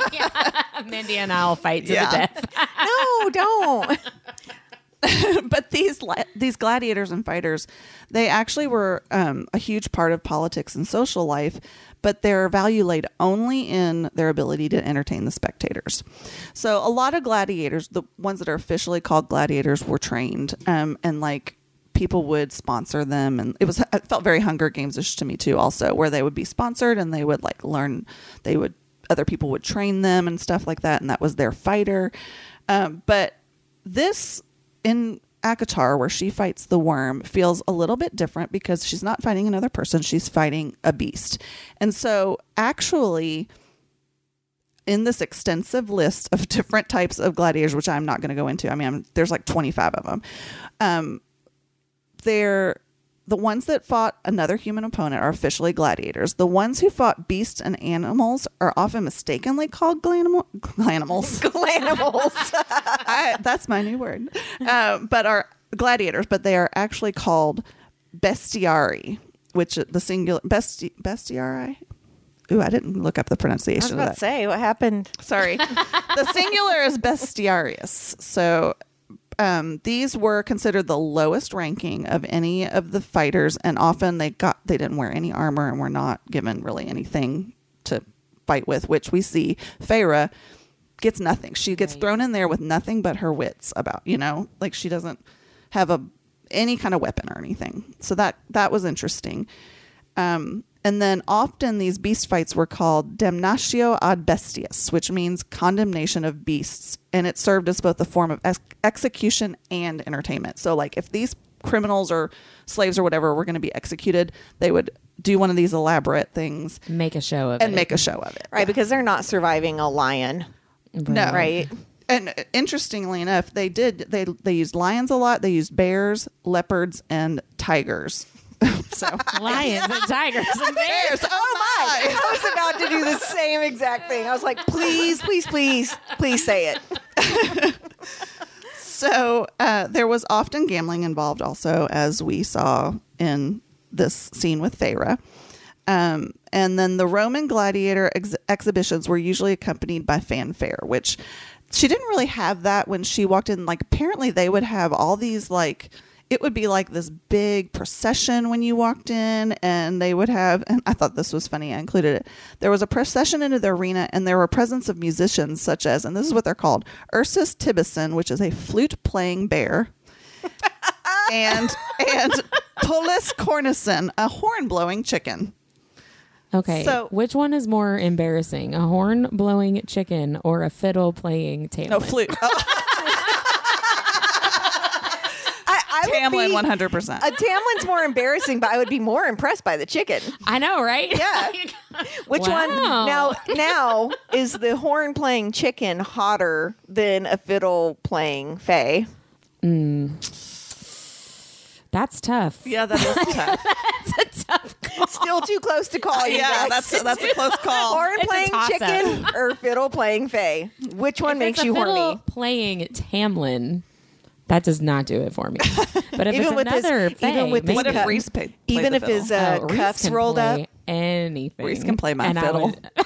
[SPEAKER 1] Mindy and I'll fight to
[SPEAKER 2] Yeah.
[SPEAKER 1] the death.
[SPEAKER 3] no, don't.
[SPEAKER 2] but these these gladiators and fighters, they actually were um, a huge part of politics and social life, but their value laid only in their ability to entertain the spectators. So a lot of gladiators, the ones that are officially called gladiators, were trained, um, and like people would sponsor them, and it was it felt very Hunger Games-ish to me too, also where they would be sponsored and they would like learn, they would other people would train them and stuff like that, and that was their fighter. Um, but this in ACOTAR, where she fights the worm, feels a little bit different because she's not fighting another person; she's fighting a beast. And so, actually, in this extensive list of different types of gladiators, which I'm not going to go into, I mean, I'm, there's like 25 of them. Um, they're the ones that fought another human opponent are officially gladiators. The ones who fought beasts and animals are often mistakenly called glanimal, glanimals.
[SPEAKER 3] Animals.
[SPEAKER 2] I, that's my new word. Um, but are gladiators, but they are actually called bestiari, which the singular besti, bestiari. Ooh, I didn't look up the pronunciation.
[SPEAKER 3] I was
[SPEAKER 2] pronunciation of
[SPEAKER 3] about
[SPEAKER 2] that.
[SPEAKER 3] to say, what happened?
[SPEAKER 2] Sorry. the singular is bestiarius. So um, these were considered the lowest ranking of any of the fighters, and often they got they didn't wear any armor and were not given really anything to fight with, which we see Feyre gets nothing. She gets
[SPEAKER 1] Right.
[SPEAKER 2] thrown in there with nothing but her wits about, you know, like she doesn't have a any kind of weapon or anything. So that that was interesting. Um, and then often these beast fights were called damnatio ad bestias, which means condemnation of beasts, and it served as both a form of ex- execution and entertainment. So, like if these criminals or slaves or whatever were going to be executed, they would do one of these elaborate things
[SPEAKER 1] Make a show of it.
[SPEAKER 2] and make a show of it.
[SPEAKER 3] Right, because they're not surviving a lion.
[SPEAKER 2] No.
[SPEAKER 3] Right.
[SPEAKER 2] And interestingly enough, they did they they used lions a lot. They used bears, leopards, and tigers. so
[SPEAKER 1] Lions and tigers and bears.
[SPEAKER 2] bears. Oh my!
[SPEAKER 3] I was about to do the same exact thing. I was like, please, please, please, please say it.
[SPEAKER 2] So uh, there was often gambling involved, also as we saw in this scene with Feyre. Um, and then the Roman gladiator ex- exhibitions were usually accompanied by fanfare, which she didn't really have that when she walked in. Like apparently they would have all these like it would be like this big procession when you walked in, and they would have. And I thought this was funny. I included it. There was a procession into the arena, and there were presence of musicians such as, and this is what they're called, Ursus Tibicen, which is a flute playing bear, and and Pullus cornicen, a horn blowing chicken.
[SPEAKER 1] Okay.
[SPEAKER 2] So-
[SPEAKER 1] which one is more embarrassing? A horn blowing chicken or a fiddle playing Tamlin?
[SPEAKER 2] No flute. Oh,
[SPEAKER 3] I, I
[SPEAKER 2] Tamlin, one hundred percent.
[SPEAKER 3] A Tamlin's more embarrassing, but I would be more impressed by the chicken.
[SPEAKER 1] I know, right?
[SPEAKER 3] Yeah. Which
[SPEAKER 1] Wow.
[SPEAKER 3] one now now is the horn playing chicken hotter than a fiddle playing Faye? Mm.
[SPEAKER 1] That's tough.
[SPEAKER 2] Yeah, that is tough.
[SPEAKER 1] That's a tough call.
[SPEAKER 3] Still too close to call you
[SPEAKER 2] yeah,
[SPEAKER 3] guys.
[SPEAKER 2] that's that's a close call.
[SPEAKER 3] horn
[SPEAKER 1] a
[SPEAKER 3] playing
[SPEAKER 1] toss-up.
[SPEAKER 3] chicken or fiddle playing Faye. Which one
[SPEAKER 1] If
[SPEAKER 3] makes
[SPEAKER 1] it's a
[SPEAKER 3] you
[SPEAKER 1] fiddle
[SPEAKER 3] horny?
[SPEAKER 1] Playing Tamlin, that does not do it for me. But if
[SPEAKER 3] Even
[SPEAKER 1] it's
[SPEAKER 3] with his-
[SPEAKER 1] another
[SPEAKER 3] even
[SPEAKER 1] Faye,
[SPEAKER 3] with his
[SPEAKER 2] What if Rhys played, played
[SPEAKER 3] Even
[SPEAKER 2] the
[SPEAKER 3] if his uh,
[SPEAKER 1] Oh,
[SPEAKER 3] cuffs
[SPEAKER 1] can
[SPEAKER 3] rolled
[SPEAKER 1] play
[SPEAKER 3] up.
[SPEAKER 1] anything.
[SPEAKER 2] Rhys can play my
[SPEAKER 1] And
[SPEAKER 2] fiddle.
[SPEAKER 1] would-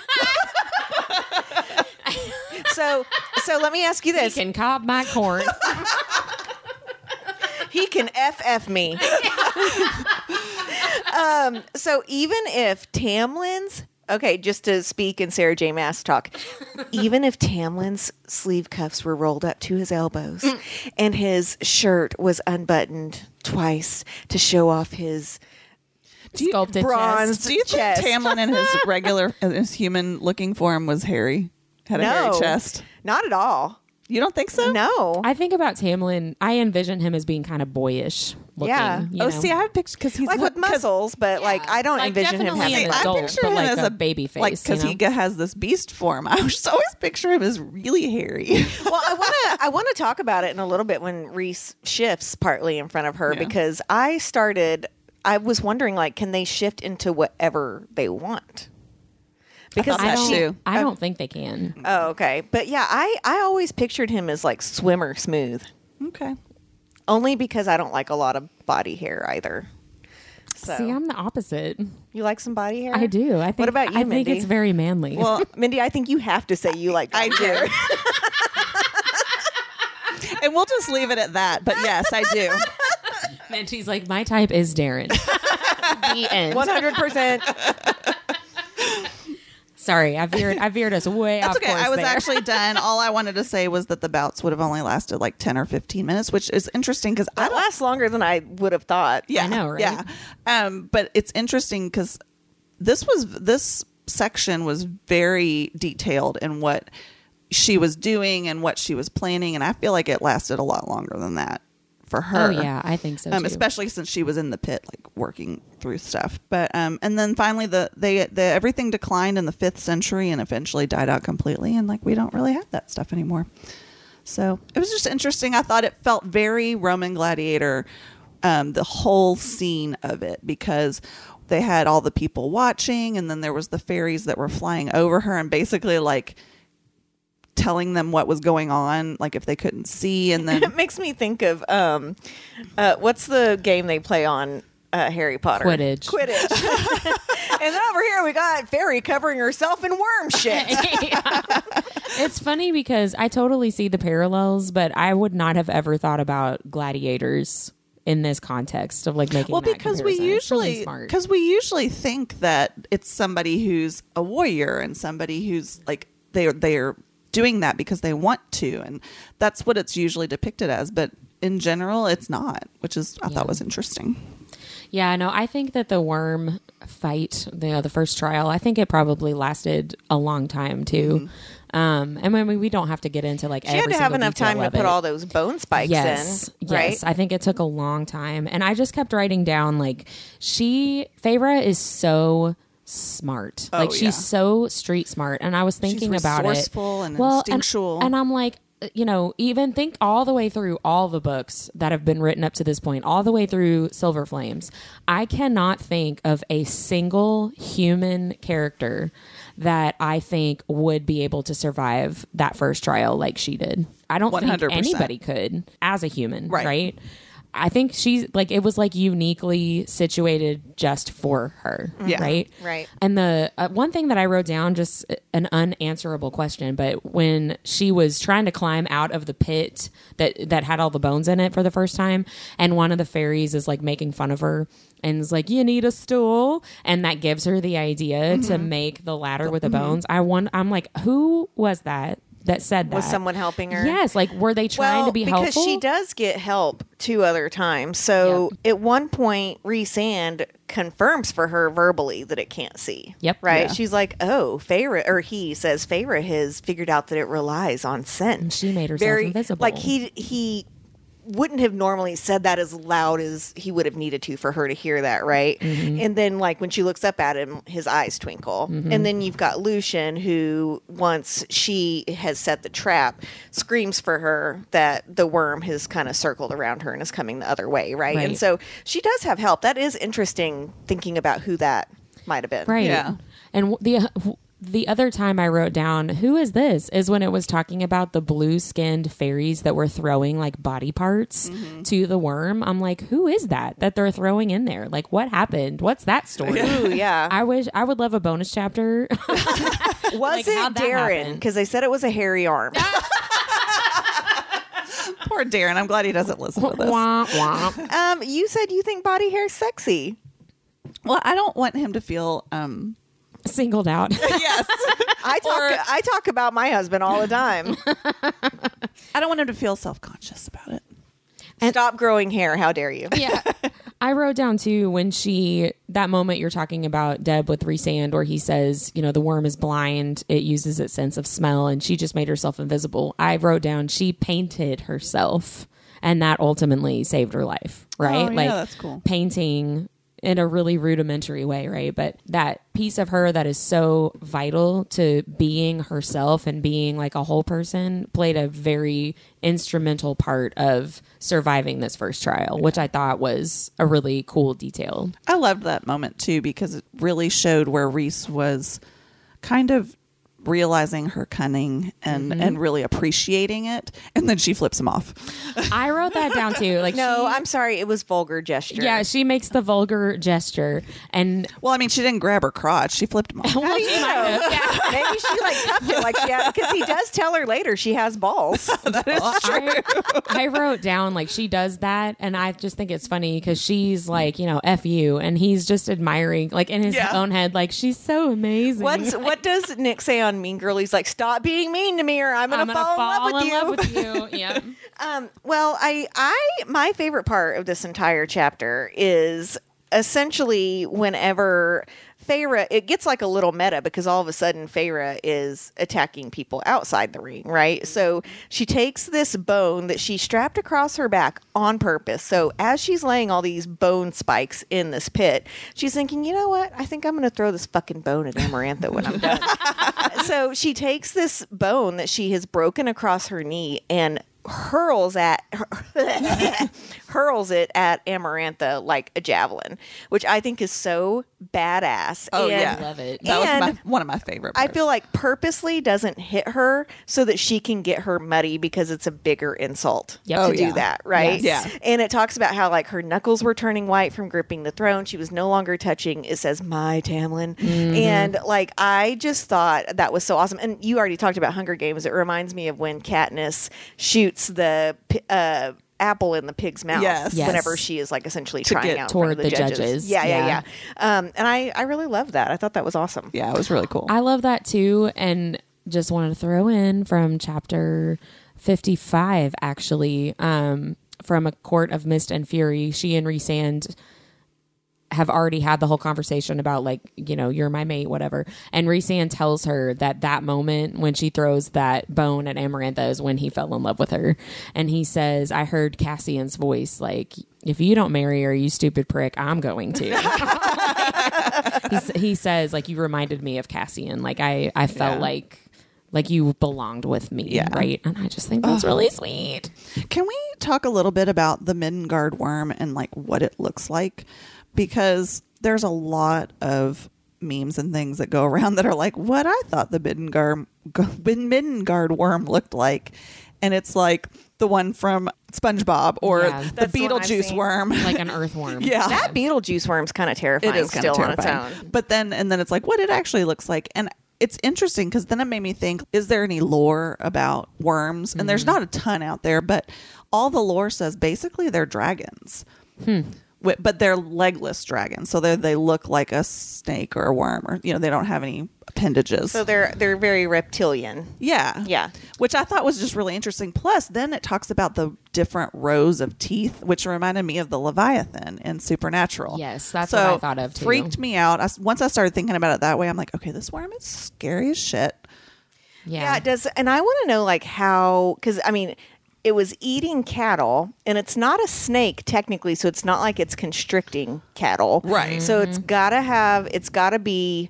[SPEAKER 3] So so let me ask you this: he
[SPEAKER 1] can cob my corn.
[SPEAKER 3] he can ff me. um, so even if Tamlin's okay, just to speak in Sarah J. Maas talk, even if Tamlin's sleeve cuffs were rolled up to his elbows mm. and his shirt was unbuttoned twice to show off his
[SPEAKER 1] Sculpted
[SPEAKER 3] bronze
[SPEAKER 1] chest.
[SPEAKER 2] Do you think. Tamlin in his regular, in his human looking form was hairy? Had a
[SPEAKER 3] no
[SPEAKER 2] hairy chest.
[SPEAKER 3] not at all.
[SPEAKER 2] You don't think so?
[SPEAKER 3] No.
[SPEAKER 1] I think about Tamlin. I envision him as being kind of boyish looking.
[SPEAKER 3] Yeah.
[SPEAKER 1] you
[SPEAKER 2] Oh, see, I have pictures because he's
[SPEAKER 3] like with muscles, but like I don't
[SPEAKER 1] Like,
[SPEAKER 3] envision him having
[SPEAKER 1] an adult.
[SPEAKER 2] I picture him
[SPEAKER 1] like
[SPEAKER 2] as
[SPEAKER 1] a
[SPEAKER 2] a
[SPEAKER 1] baby face,
[SPEAKER 2] like because
[SPEAKER 1] you
[SPEAKER 2] he
[SPEAKER 1] know?
[SPEAKER 2] g- has this beast form. I just always picture him as really hairy.
[SPEAKER 3] well, I want to I want to talk about it in a little bit when Rhys shifts partly in front of her
[SPEAKER 2] Yeah.
[SPEAKER 3] because I started I was wondering like can they shift into whatever they want? Because
[SPEAKER 2] thought
[SPEAKER 1] I don't.
[SPEAKER 2] too.
[SPEAKER 1] I oh. don't think they can.
[SPEAKER 3] Oh, okay. But yeah, I I always pictured him as like swimmer smooth.
[SPEAKER 2] okay.
[SPEAKER 3] Only because I don't like a lot of body hair either. So
[SPEAKER 1] See, I'm the opposite.
[SPEAKER 3] you like some body hair?
[SPEAKER 1] I do. I think.
[SPEAKER 3] What about you,
[SPEAKER 1] I think it's very manly.
[SPEAKER 2] Well,
[SPEAKER 3] Mindy, I think you have to say you like
[SPEAKER 2] I do. and we'll just leave it at that. But yes, I do.
[SPEAKER 1] And she's like my type is Darren. the end.
[SPEAKER 3] One hundred percent.
[SPEAKER 1] Sorry, I veered. I veered us way
[SPEAKER 2] That's
[SPEAKER 1] off
[SPEAKER 2] okay.
[SPEAKER 1] course
[SPEAKER 2] I was
[SPEAKER 1] there.
[SPEAKER 2] actually done. All I wanted to say was that the bouts would have only lasted like 10 or 15 minutes, which is interesting because I
[SPEAKER 3] That
[SPEAKER 2] don't
[SPEAKER 3] lasts longer than I would have thought.
[SPEAKER 2] Yeah,
[SPEAKER 1] I know, right?
[SPEAKER 2] Yeah, um, but it's interesting because this was this section was very detailed in what she was doing and what she was planning, and I feel like it lasted a lot longer than that for her.
[SPEAKER 1] Oh yeah, I think so.
[SPEAKER 2] Um,
[SPEAKER 1] too.
[SPEAKER 2] especially since she was in the pit, like working through stuff. But um, and then finally, the they the everything declined in the fifth century and eventually died out completely, and like we don't really have that stuff anymore. So it was just interesting. I thought it felt very Roman gladiator, um, the whole scene of it because they had all the people watching, and then there was the fairies that were flying over her and basically like telling them what was going on, like if they couldn't see, and then
[SPEAKER 3] It makes me think of um, uh, what's the game they play on uh, Harry Potter?
[SPEAKER 1] Quidditch.
[SPEAKER 3] Quidditch. and then over here we got Feyre covering herself in worm shit.
[SPEAKER 1] it's funny because I totally see the parallels, but I would not have ever thought about gladiators in this context of like making.
[SPEAKER 2] well
[SPEAKER 1] that
[SPEAKER 2] because we
[SPEAKER 1] comparison. It's really
[SPEAKER 2] usually
[SPEAKER 1] smart.
[SPEAKER 2] because we usually think that it's somebody who's a warrior and somebody who's like they're they're doing that because they want to and that's what it's usually depicted as but in general it's not which is i
[SPEAKER 1] Yeah.
[SPEAKER 2] thought was interesting
[SPEAKER 1] Yeah, no, I think that the worm fight, the uh, the first trial, I think it probably lasted a long time too. Um, and when we, we don't have to get into like
[SPEAKER 3] Mm-hmm. She had to have enough time to put
[SPEAKER 1] it.
[SPEAKER 3] all those bone spikes
[SPEAKER 1] yes,
[SPEAKER 3] in,
[SPEAKER 1] yes.
[SPEAKER 3] right?
[SPEAKER 1] I think it took a long time, and I just kept writing down like she Feyre is so smart,
[SPEAKER 2] Oh,
[SPEAKER 1] like she's
[SPEAKER 2] yeah.
[SPEAKER 1] so street smart, and I was thinking about it.
[SPEAKER 2] and
[SPEAKER 1] well,
[SPEAKER 2] instinctual.
[SPEAKER 1] and, and I'm like, uh, you know, even think all the way through all the books that have been written up to this point, all the way through Silver Flames. I cannot think of a single human character that I think would be able to survive that first trial like she did. I don't think
[SPEAKER 2] 100%.
[SPEAKER 1] anybody could as a human,
[SPEAKER 2] Right.
[SPEAKER 1] right? I think she's like it was like uniquely situated just for her,
[SPEAKER 2] Yeah.
[SPEAKER 1] right?
[SPEAKER 3] Right.
[SPEAKER 1] And the uh, one thing that I wrote down, just an unanswerable question, but when she was trying to climb out of the pit that that had all the bones in it for the first time, and one of the fairies is like making fun of her and is like, "You need a stool," and that gives her the idea to
[SPEAKER 3] Mm-hmm.
[SPEAKER 1] make the ladder with the bones. I want. I'm like, who was that that said that?
[SPEAKER 3] Was someone helping her?
[SPEAKER 1] Yes. Like, were they trying
[SPEAKER 3] well,
[SPEAKER 1] to be
[SPEAKER 3] because
[SPEAKER 1] helpful?
[SPEAKER 3] Because she does get help two other times. So at one point, Rhysand confirms for her verbally that it can't see.
[SPEAKER 1] Yep.
[SPEAKER 3] Right.
[SPEAKER 2] Yeah.
[SPEAKER 3] She's like, "Oh, Feyre," or he says, "Feyre has figured out that it relies on scent."
[SPEAKER 1] And she made herself invisible.
[SPEAKER 3] Like he he wouldn't have normally said that as loud as he would have needed to for her to hear that, right?
[SPEAKER 1] Mm-hmm.
[SPEAKER 3] And then like when she looks up at him, his eyes twinkle. And then you've got Lucien who once she has set the trap, screams for her that the worm has kind of circled around her and is coming the other way, right? And so she does have help. That is interesting thinking about who that might have been.
[SPEAKER 1] Right.
[SPEAKER 2] Yeah.
[SPEAKER 1] And w- the the other time I wrote down who is this is when it was talking about the blue skinned fairies that were throwing like body parts
[SPEAKER 2] Mm-hmm.
[SPEAKER 1] to the worm. I'm like, who is that that they're throwing in there? Like, what happened? What's that story?
[SPEAKER 3] Ooh, yeah.
[SPEAKER 1] I wish I would love a bonus chapter.
[SPEAKER 3] was
[SPEAKER 1] like,
[SPEAKER 3] it Darren? Because they said it was a hairy arm.
[SPEAKER 2] poor darren i'm glad he doesn't listen to this
[SPEAKER 1] wah, wah.
[SPEAKER 3] um, you said you think body hair is sexy.
[SPEAKER 2] well i don't want him to feel um
[SPEAKER 1] Singled out.
[SPEAKER 2] yes
[SPEAKER 3] I talk.
[SPEAKER 2] Or-
[SPEAKER 3] I talk about my husband all the time.
[SPEAKER 2] i don't want him to feel self-conscious about it
[SPEAKER 3] Stop growing hair. How dare you?
[SPEAKER 1] yeah. I wrote down too when she that moment you're talking about, Deb, with Rhysand, where he says, you know, the worm is blind, it uses its sense of smell, and she just made herself invisible. I wrote down she painted herself, and that ultimately saved her life, right?
[SPEAKER 2] Oh, yeah, that's cool.
[SPEAKER 1] Painting in a really rudimentary way, right? But that piece of her that is so vital to being herself and being like a whole person played a very instrumental part of surviving this first trial, which I thought was a really cool detail.
[SPEAKER 2] I loved that moment too because it really showed where Rhys was kind of realizing her cunning and
[SPEAKER 1] Mm-hmm.
[SPEAKER 2] and really appreciating it and then she flips him off
[SPEAKER 1] I wrote that down too. Like
[SPEAKER 3] No,
[SPEAKER 1] she-
[SPEAKER 3] I'm sorry. It was vulgar gesture.
[SPEAKER 1] yeah, she makes the vulgar gesture and
[SPEAKER 2] well i mean she didn't grab her crotch she flipped him off
[SPEAKER 1] well, she
[SPEAKER 3] you know?
[SPEAKER 1] Yeah.
[SPEAKER 3] Maybe she like cupped it like yeah, because he does tell her later she has balls.
[SPEAKER 1] That is I, I wrote down like she does that, and I just think it's funny because she's like, you know, f you, and he's just admiring, like in his
[SPEAKER 2] Yeah.
[SPEAKER 1] own head, like she's so amazing.
[SPEAKER 3] What's what does Nick say on Mean Girl? He's like, "Stop being mean to me, or I'm gonna,
[SPEAKER 1] I'm gonna
[SPEAKER 3] fall,
[SPEAKER 1] fall
[SPEAKER 3] in love with you."
[SPEAKER 1] love with you. Yeah.
[SPEAKER 3] Um, well, I, I, my favorite part of this entire chapter is essentially whenever Feyre, it gets like a little meta because all of a sudden Feyre is attacking people outside the ring, right? So mm-hmm. she takes this bone that she strapped across her back on purpose. So as she's laying all these bone spikes in this pit, she's thinking, you know what? I think I'm going to throw this fucking bone at Amarantha when I'm done. so she takes this bone that she has broken across her knee and hurls at hurls it at Amarantha like a javelin, which I think is so badass.
[SPEAKER 2] Oh,
[SPEAKER 3] And-
[SPEAKER 2] yeah.
[SPEAKER 1] Love it.
[SPEAKER 2] that was my, one of my favorite Parts.
[SPEAKER 3] I feel like purposely doesn't hit her so that she can get her muddy because it's a bigger insult
[SPEAKER 1] Yep.
[SPEAKER 3] to
[SPEAKER 1] Oh,
[SPEAKER 3] do
[SPEAKER 2] yeah.
[SPEAKER 3] that, right?
[SPEAKER 2] Yes. Yeah.
[SPEAKER 3] And it talks about how like her knuckles were turning white from gripping the throne. She was no longer touching. It says my Tamlin,
[SPEAKER 2] Mm-hmm.
[SPEAKER 3] and like I just thought that was so awesome. And you already talked about Hunger Games. It reminds me of when Katniss shoots the. Uh, Apple in the pig's mouth
[SPEAKER 2] Yes.
[SPEAKER 1] Yes.
[SPEAKER 3] whenever she is like essentially
[SPEAKER 2] To
[SPEAKER 3] trying
[SPEAKER 2] get
[SPEAKER 3] out in front of
[SPEAKER 1] toward the judges.
[SPEAKER 3] Yeah, yeah,
[SPEAKER 1] Yeah.
[SPEAKER 3] yeah. Um, and I, I really love that. I thought that was awesome.
[SPEAKER 2] yeah it was really cool
[SPEAKER 1] I love that too, and just wanted to throw in from chapter fifty-five, actually, um, from a court of mist and fury. She and Rhysand have already had the whole conversation about like you know you're my mate whatever. And Rhysand tells her that that moment when she throws that bone at Amarantha is when he fell in love with her. And he says I heard Cassian's voice like if you don't marry her you stupid prick I'm going to. He, he says like you reminded me of Cassian. Like I I felt
[SPEAKER 2] Yeah.
[SPEAKER 1] like like you belonged with me
[SPEAKER 2] Yeah.
[SPEAKER 1] right? And I just think that's really sweet.
[SPEAKER 2] Can we talk a little bit about the Midgard worm and like what it looks like? Because there's a lot of memes and things that go around that are like what I thought the Midgard Midgard worm looked like, and it's like the one from SpongeBob or
[SPEAKER 1] Yeah.
[SPEAKER 2] the
[SPEAKER 3] That's the one I've
[SPEAKER 2] Beetlejuice worm.
[SPEAKER 1] like an earthworm
[SPEAKER 2] yeah,
[SPEAKER 3] That Beetlejuice worm's kind of terrifying
[SPEAKER 2] it is
[SPEAKER 3] still
[SPEAKER 2] of
[SPEAKER 3] on its
[SPEAKER 2] terrifying.
[SPEAKER 3] own.
[SPEAKER 2] But then and then it's like what it actually looks like, and it's interesting because then it made me think: Is there any lore about worms? And there's mm-hmm. not a ton out there, but all the lore says basically they're dragons. Wi- But they're legless dragons, so they they look like a snake or a worm, or you know they don't have any appendages.
[SPEAKER 3] So they're they're very reptilian.
[SPEAKER 2] yeah,
[SPEAKER 3] Yeah.
[SPEAKER 2] which I thought was just really interesting. Plus, then it talks about the different rows of teeth, which reminded me of the Leviathan in Supernatural.
[SPEAKER 1] Yes, that's
[SPEAKER 2] so
[SPEAKER 1] what I thought of, too.
[SPEAKER 2] Freaked me out. I s once I started thinking about it that way, I'm like, okay, this worm is scary as shit.
[SPEAKER 1] yeah,
[SPEAKER 3] Yeah, it does. And I want to know like how because I mean it was eating cattle and it's not a snake technically, so it's not like it's constricting cattle.
[SPEAKER 2] Right.
[SPEAKER 3] So it's mm-hmm. gotta have it's gotta be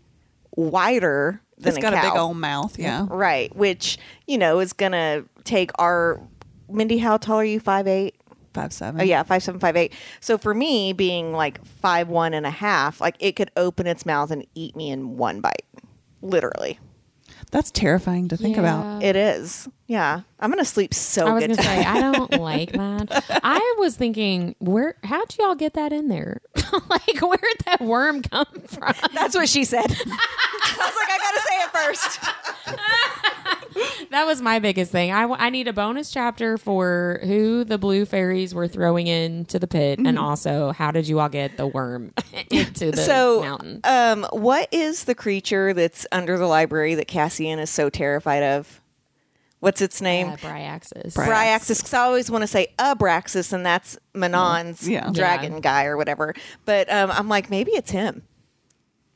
[SPEAKER 3] wider than
[SPEAKER 2] It's
[SPEAKER 3] a
[SPEAKER 2] got a big old mouth. Yeah.
[SPEAKER 3] right, which you know is gonna take our Mindy. How tall are you? Five eight.
[SPEAKER 2] Five seven.
[SPEAKER 3] Oh yeah, five seven five eight. So for me, being like five one and a half, like it could open its mouth and eat me in one bite, literally.
[SPEAKER 2] That's terrifying to think about.
[SPEAKER 3] It is. Yeah, I'm gonna sleep so
[SPEAKER 1] I was
[SPEAKER 3] good
[SPEAKER 1] gonna say
[SPEAKER 3] tonight.
[SPEAKER 1] I don't like that. I was thinking, where? How'd y'all get that in there? like, where'd that worm come from?
[SPEAKER 3] That's what she said. I was like, I gotta say it first.
[SPEAKER 1] That was my biggest thing. I, I need a bonus chapter for who the blue fairies were throwing into the pit, and also how did you all get the worm into the
[SPEAKER 3] so,
[SPEAKER 1] mountain?
[SPEAKER 3] um, what is the creature that's under the library that Cassian is so terrified of? what's its name?
[SPEAKER 1] Uh, Bryaxis.
[SPEAKER 3] Bryaxis. Because I always want to say Abraxas, and that's Manon's
[SPEAKER 2] Yeah.
[SPEAKER 3] dragon
[SPEAKER 1] Yeah.
[SPEAKER 3] guy or whatever. But um, I'm like, maybe it's him.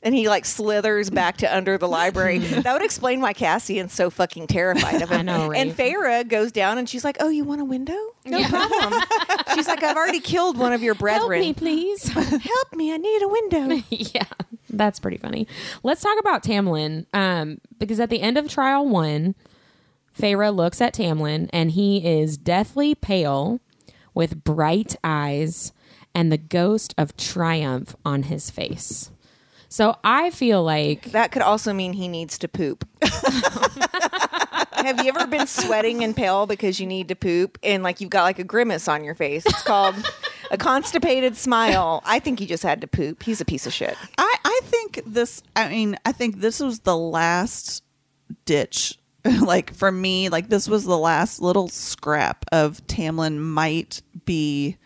[SPEAKER 3] And he like slithers back to under the library. that would explain why Cassian's so fucking terrified of him.
[SPEAKER 1] I know, right?
[SPEAKER 3] And Feyre goes down and she's like, "Oh, you want a window? No problem." she's like, "I've already killed one of your brethren.
[SPEAKER 1] Help me, please.
[SPEAKER 3] Help me! I need a window."
[SPEAKER 1] yeah, that's pretty funny. Let's talk about Tamlin, um, because at the end of trial one, Feyre looks at Tamlin and he is deathly pale, with bright eyes and the ghost of triumph on his face. So I feel like
[SPEAKER 3] That could also mean he needs to poop. Have you ever been sweating and pale because you need to poop and like you've got like a grimace on your face? It's called a constipated smile. I think he just had to poop. He's a piece of shit.
[SPEAKER 2] I, I think this I mean, I think this was the last ditch. like for me, like this was the last little scrap of Tamlin might be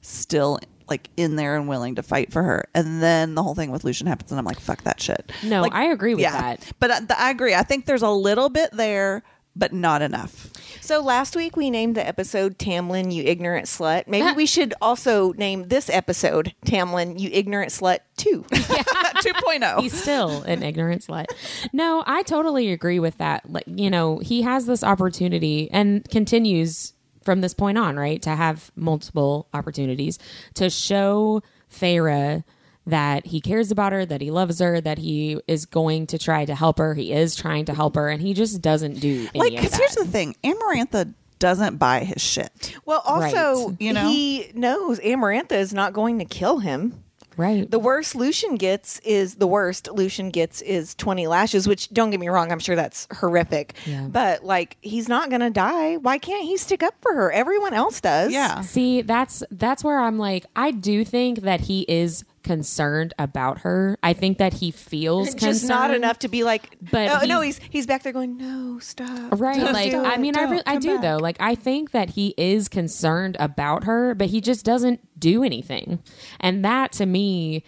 [SPEAKER 2] still like in there and willing to fight for her. And then the whole thing with Lucien happens and I'm like, fuck that shit.
[SPEAKER 1] No,
[SPEAKER 2] Like,
[SPEAKER 1] I agree with that.
[SPEAKER 2] But uh, I, I agree. I think there's a little bit there, but not enough.
[SPEAKER 3] So last week we named the episode Tamlin, you ignorant slut. Maybe we should also name this episode Tamlin, you ignorant slut too.
[SPEAKER 2] 2.0.
[SPEAKER 1] he's still an ignorant slut. No, I totally agree with that. Like, you know, he has this opportunity and continues from this point on, right? To have multiple opportunities to show Feyre that he cares about her, that he loves her, that he is going to try to help her. He is trying to help her, and he just doesn't do any
[SPEAKER 2] like, because here's the thing Amarantha doesn't buy his shit.
[SPEAKER 3] Well, also,
[SPEAKER 1] Right.
[SPEAKER 2] You know?
[SPEAKER 3] he knows Amarantha is not going to kill him.
[SPEAKER 1] Right?
[SPEAKER 3] The worst Lucien gets is the worst Lucien gets is 20 lashes, which don't get me wrong, I'm sure that's horrific.
[SPEAKER 1] Yeah.
[SPEAKER 3] But like he's not going to die. Why can't he stick up for her? Everyone else does.
[SPEAKER 2] Yeah.
[SPEAKER 1] See, that's that's where I'm like, I do think that he is concerned about her. I think that he feels concerned.
[SPEAKER 3] Just not enough to be like
[SPEAKER 1] But
[SPEAKER 3] oh, no,
[SPEAKER 1] he's-
[SPEAKER 3] he's back there going, "No, stop."
[SPEAKER 1] Right. Like, I mean, I, re- I do
[SPEAKER 2] back.
[SPEAKER 1] though. Like, I think that he is concerned about her, but he just doesn't do anything. And that to me,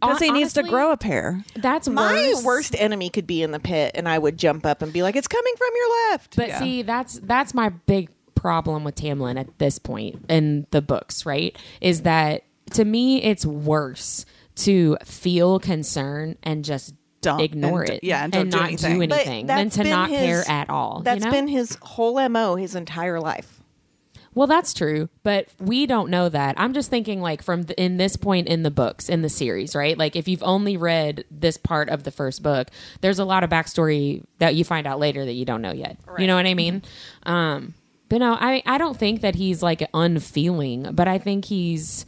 [SPEAKER 2] Because he
[SPEAKER 1] hon-
[SPEAKER 2] needs to grow a pair.
[SPEAKER 1] That's
[SPEAKER 3] my
[SPEAKER 1] worse.
[SPEAKER 3] worst enemy could be in the pit and I would jump up and be like, "It's coming from your left."
[SPEAKER 1] But
[SPEAKER 2] Yeah.
[SPEAKER 1] see, that's that's my big problem with Tamlin at this point in the books, right? Is that to me it's worse to feel concern and just
[SPEAKER 2] Don't-
[SPEAKER 1] ignore
[SPEAKER 2] and
[SPEAKER 1] it
[SPEAKER 2] yeah, and don't do
[SPEAKER 1] not
[SPEAKER 2] anything.
[SPEAKER 1] do anything than to not
[SPEAKER 3] his-
[SPEAKER 1] care at all.
[SPEAKER 3] That's
[SPEAKER 1] you know?
[SPEAKER 3] been his whole MO his entire life.
[SPEAKER 1] Well, that's true, but we don't know that. I'm just thinking like from the, in this point in the books in the series, right? Like if you've only read this part of the first book, there's a lot of backstory that you find out later that you don't know yet. You know what I mean? Um, but no, I I don't think that he's like unfeeling, but I think he's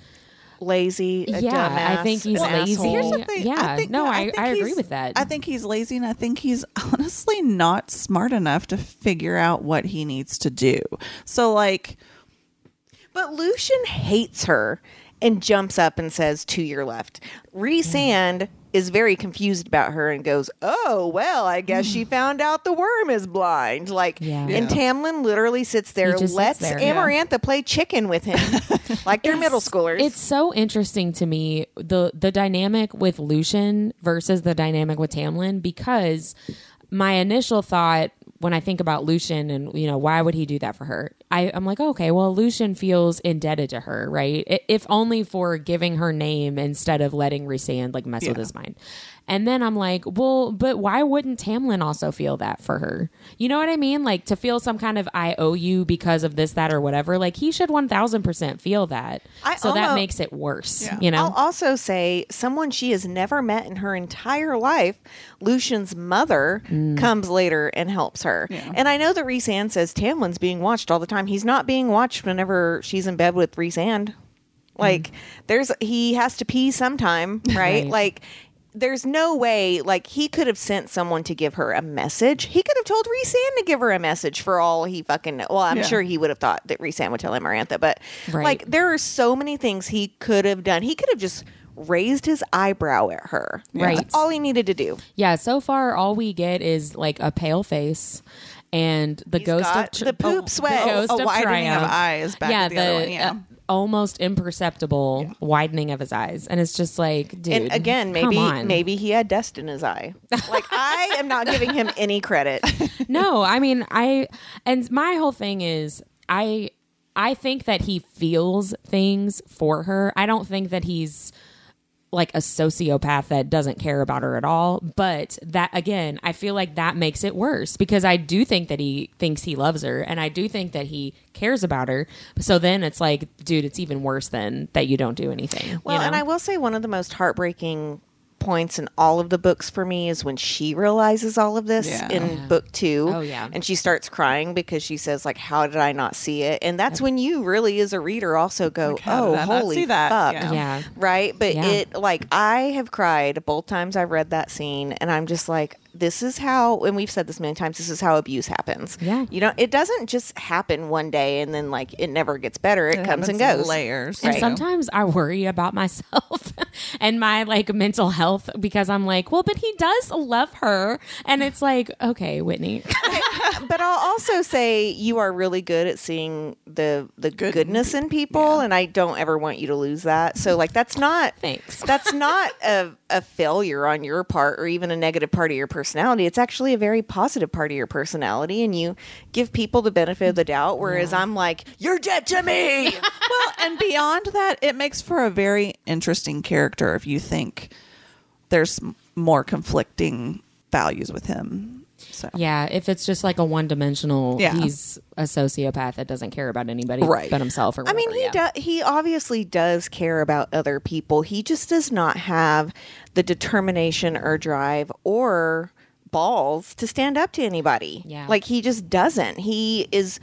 [SPEAKER 3] Lazy, a
[SPEAKER 1] Yeah, I think he's
[SPEAKER 3] an
[SPEAKER 1] lazy.
[SPEAKER 3] asshole.
[SPEAKER 2] Here's the thing.
[SPEAKER 1] Yeah,
[SPEAKER 2] I think,
[SPEAKER 1] no, I-
[SPEAKER 2] think
[SPEAKER 1] I agree with that.
[SPEAKER 2] I think he's lazy, and I think he's honestly not smart enough to figure out what he needs to do. So, like,
[SPEAKER 3] But Lucien hates her and jumps up and says, To your left. Rhysand is very confused about her and goes, Oh, well, I guess she hmm. found out the worm is blind. Like,
[SPEAKER 1] Yeah.
[SPEAKER 3] and Tamlin literally sits there,
[SPEAKER 1] He
[SPEAKER 3] lets
[SPEAKER 1] sits there.
[SPEAKER 3] Amarantha play chicken with him, like they're middle schoolers.
[SPEAKER 1] It's so interesting to me the the dynamic with Lucien versus the dynamic with Tamlin because my initial thought when I think about Lucien and you know why would he do that for her? I, I'm like, okay, well, Lucien feels indebted to her, right? If only for giving her name instead of letting Rhysand like mess with his mind. And then I'm like, well, but why wouldn't Tamlin also feel that for her? You know what I mean? Like to feel some kind of I owe you because of this, that, or whatever. Like he should 1000% feel that.
[SPEAKER 3] I
[SPEAKER 1] so that makes it worse,
[SPEAKER 2] Yeah.
[SPEAKER 1] you know?
[SPEAKER 3] I'll also say someone she has never met in her entire life, Lucien's mother,
[SPEAKER 1] Mm.
[SPEAKER 3] comes later and helps her.
[SPEAKER 2] Yeah.
[SPEAKER 3] And I know that Rhysand says Tamlin's being watched all the time. He's not being watched whenever she's in bed with Rhysand. Like there's he has to pee sometime, right?
[SPEAKER 1] Right.
[SPEAKER 3] Like there's no way like he could have sent someone to give her a message. He could have told Rhysand to give her a message for all he fucking know. Well, I'm
[SPEAKER 2] Yeah.
[SPEAKER 3] sure he would have thought that Rhysand would tell Amarantha, but
[SPEAKER 1] Right.
[SPEAKER 3] like there are so many things he could have done. He could have just raised his eyebrow at her.
[SPEAKER 1] Right.
[SPEAKER 3] That's all he needed to do.
[SPEAKER 1] yeah, so far all we get is like a pale face and the
[SPEAKER 3] He's
[SPEAKER 1] ghost of
[SPEAKER 3] the poop
[SPEAKER 1] oh,
[SPEAKER 3] sweat.
[SPEAKER 1] The oh, ghost
[SPEAKER 2] A
[SPEAKER 1] of
[SPEAKER 2] widening of
[SPEAKER 1] triumph.
[SPEAKER 2] eyes back
[SPEAKER 1] yeah,
[SPEAKER 2] the other
[SPEAKER 1] the,
[SPEAKER 2] one, yeah.
[SPEAKER 1] Uh, almost imperceptible widening of his eyes, and it's just like, dude.
[SPEAKER 3] and again, maybe maybe he had dust in his eye. Like I am not giving him any credit.
[SPEAKER 1] no, I mean, I and my whole thing is I I think that he feels things for her. I don't think that he's like a sociopath that doesn't care about her at all. But that again, I feel like that makes it worse because I do think that he thinks he loves her and I do think that he cares about her. So then it's like, dude, it's even worse than that you don't do anything.
[SPEAKER 3] Well,
[SPEAKER 1] you know?
[SPEAKER 3] and I will say one of the most heartbreaking points in all of the books for me is when she realizes all of this
[SPEAKER 2] Yeah.
[SPEAKER 3] in book two.
[SPEAKER 1] Oh, yeah.
[SPEAKER 3] And she starts crying because she says, like, how did I not see it? And that's when you really, as a reader, also go,
[SPEAKER 2] how
[SPEAKER 3] oh,
[SPEAKER 2] did I not
[SPEAKER 3] holy
[SPEAKER 2] see that?"
[SPEAKER 3] fuck.
[SPEAKER 2] Yeah.
[SPEAKER 1] Yeah.
[SPEAKER 3] Right? But
[SPEAKER 1] Yeah.
[SPEAKER 3] it, like, I have cried both times I've read that scene, and I'm just like, this is how, and we've said this many times, this is how abuse happens.
[SPEAKER 1] Yeah.
[SPEAKER 3] You know, it doesn't just happen one day and then, like, it never gets better. It,
[SPEAKER 2] It
[SPEAKER 3] comes and goes.
[SPEAKER 2] layers.
[SPEAKER 1] And
[SPEAKER 2] too.
[SPEAKER 1] sometimes I worry about myself and my like mental health because I'm like, well, but he does love her. And it's like, okay, Whitney.
[SPEAKER 3] but I'll also say you are really good at seeing the the
[SPEAKER 2] Good-
[SPEAKER 3] goodness in people, and I don't ever want you to lose that. So like that's not
[SPEAKER 1] Thanks.
[SPEAKER 3] that's not a a failure on your part or even a negative part of your personality. It's actually a very positive part of your personality, and you give people the benefit of the doubt. Whereas I'm like, you're dead to me.
[SPEAKER 2] well, and beyond that, it makes for a very interesting character if you think there's more conflicting values with him. So
[SPEAKER 1] yeah, if it's just like a one dimensional,
[SPEAKER 2] Yeah.
[SPEAKER 1] he's a sociopath that doesn't care about anybody
[SPEAKER 2] Right.
[SPEAKER 1] but himself or
[SPEAKER 3] I mean, he
[SPEAKER 1] yeah.
[SPEAKER 3] does. He obviously does care about other people. He just does not have the determination or drive or balls to stand up to anybody.
[SPEAKER 1] Yeah.
[SPEAKER 3] like he just doesn't. He is.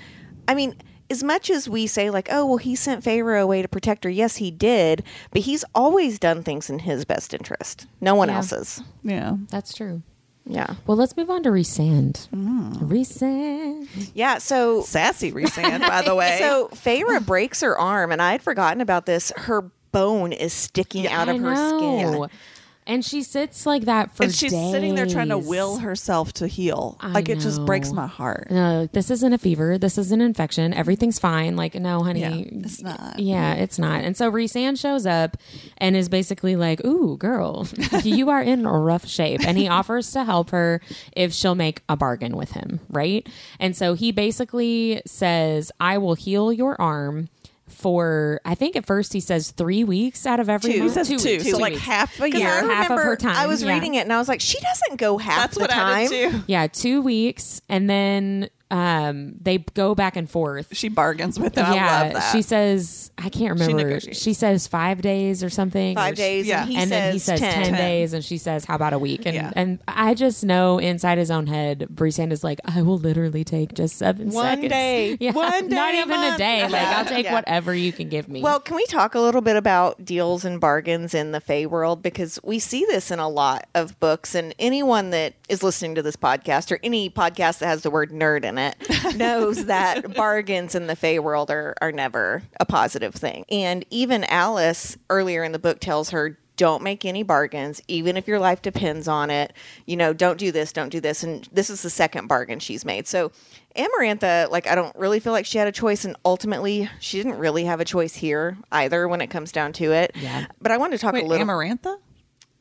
[SPEAKER 3] I mean. As much as we say, like, oh, well, he sent Feyre away to protect her, yes, he did, but he's always done things in his best interest, no one
[SPEAKER 1] Yeah.
[SPEAKER 3] else's.
[SPEAKER 2] yeah.
[SPEAKER 1] That's true.
[SPEAKER 3] Yeah.
[SPEAKER 1] Well, let's move on to Rhysand.
[SPEAKER 2] Mm.
[SPEAKER 1] Rhysand.
[SPEAKER 3] Yeah. So
[SPEAKER 2] Sassy Rhysand, by the way.
[SPEAKER 3] So Feyre breaks her arm, and I had forgotten about this. Her bone is sticking out of
[SPEAKER 1] I
[SPEAKER 3] her skin.
[SPEAKER 1] And she sits like that for
[SPEAKER 2] and she's sitting there trying to will herself to heal.
[SPEAKER 1] I
[SPEAKER 2] like it just breaks my heart.
[SPEAKER 1] No, this isn't a fever. This is an infection. Everything's fine. Like, no, honey.
[SPEAKER 2] Yeah, it's not.
[SPEAKER 1] Yeah, it's not. And so Rhysand shows up and is basically like, Ooh, girl, you are in rough shape. And he offers to help her if she'll make a bargain with him, right? And so he basically says, I will heal your arm for I think at first he says three weeks out of every
[SPEAKER 3] Two.
[SPEAKER 1] month.
[SPEAKER 2] He says two,
[SPEAKER 1] weeks,
[SPEAKER 2] so like
[SPEAKER 1] weeks.
[SPEAKER 2] half a year.
[SPEAKER 3] I
[SPEAKER 1] half of
[SPEAKER 3] remember
[SPEAKER 1] her time,
[SPEAKER 3] I was
[SPEAKER 1] yeah.
[SPEAKER 3] reading it and I was like, she doesn't go half
[SPEAKER 2] That's
[SPEAKER 3] the
[SPEAKER 2] what
[SPEAKER 3] time.
[SPEAKER 2] I did too.
[SPEAKER 1] Yeah, two weeks, and then um, they go back and forth.
[SPEAKER 2] She bargains with him. I
[SPEAKER 1] yeah,
[SPEAKER 2] love that.
[SPEAKER 1] she says I can't remember.
[SPEAKER 2] negotiates.
[SPEAKER 1] She, says five days or something.
[SPEAKER 3] Five
[SPEAKER 1] or
[SPEAKER 3] days,
[SPEAKER 2] Yeah.
[SPEAKER 3] and he
[SPEAKER 1] and
[SPEAKER 3] says
[SPEAKER 1] then he says 10,
[SPEAKER 3] 10.
[SPEAKER 1] days, and she says, "How about a week?" And
[SPEAKER 2] Yeah.
[SPEAKER 1] and I just know inside his own head, Rhysand is like, "I will literally take just seven
[SPEAKER 3] One
[SPEAKER 1] seconds.
[SPEAKER 3] day.
[SPEAKER 1] yeah,
[SPEAKER 3] One
[SPEAKER 1] not
[SPEAKER 3] day,
[SPEAKER 1] even a
[SPEAKER 3] month.
[SPEAKER 1] day. Like I'll take
[SPEAKER 3] Yeah.
[SPEAKER 1] whatever you can give me."
[SPEAKER 3] Well, can we talk a little bit about deals and bargains in the Fae world? Because we see this in a lot of books, and anyone that is listening to this podcast or any podcast that has the word nerd in it knows that bargains in the Fae world are, are never a positive thing. And even Alis earlier in the book tells her, don't make any bargains, even if your life depends on it. You know, don't do this, don't do this. And this is the second bargain she's made. So Amarantha, like, I don't really feel like she had a choice. And ultimately, she didn't really have a choice here either when it comes down to it.
[SPEAKER 1] Yeah.
[SPEAKER 3] But I wanted to talk
[SPEAKER 2] Wait,
[SPEAKER 3] a little.
[SPEAKER 2] Amarantha?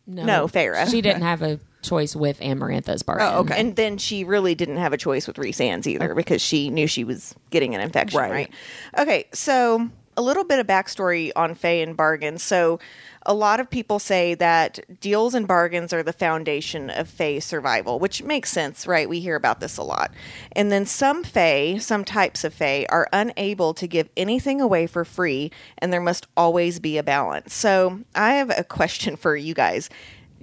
[SPEAKER 1] no,
[SPEAKER 3] no, Feyre.
[SPEAKER 1] She didn't have a choice with Amarantha's bargain.
[SPEAKER 2] Oh, okay.
[SPEAKER 3] And then she really didn't have a choice with Rhysand's either because she knew she was getting an infection, right?
[SPEAKER 2] Right.
[SPEAKER 3] Okay, so a little bit of backstory on Fae and bargains. So a lot of people say that deals and bargains are the foundation of Fae survival, which makes sense, right? We hear about this a lot. And then some Fae, some types of Fae, are unable to give anything away for free, and there must always be a balance. So I have a question for you guys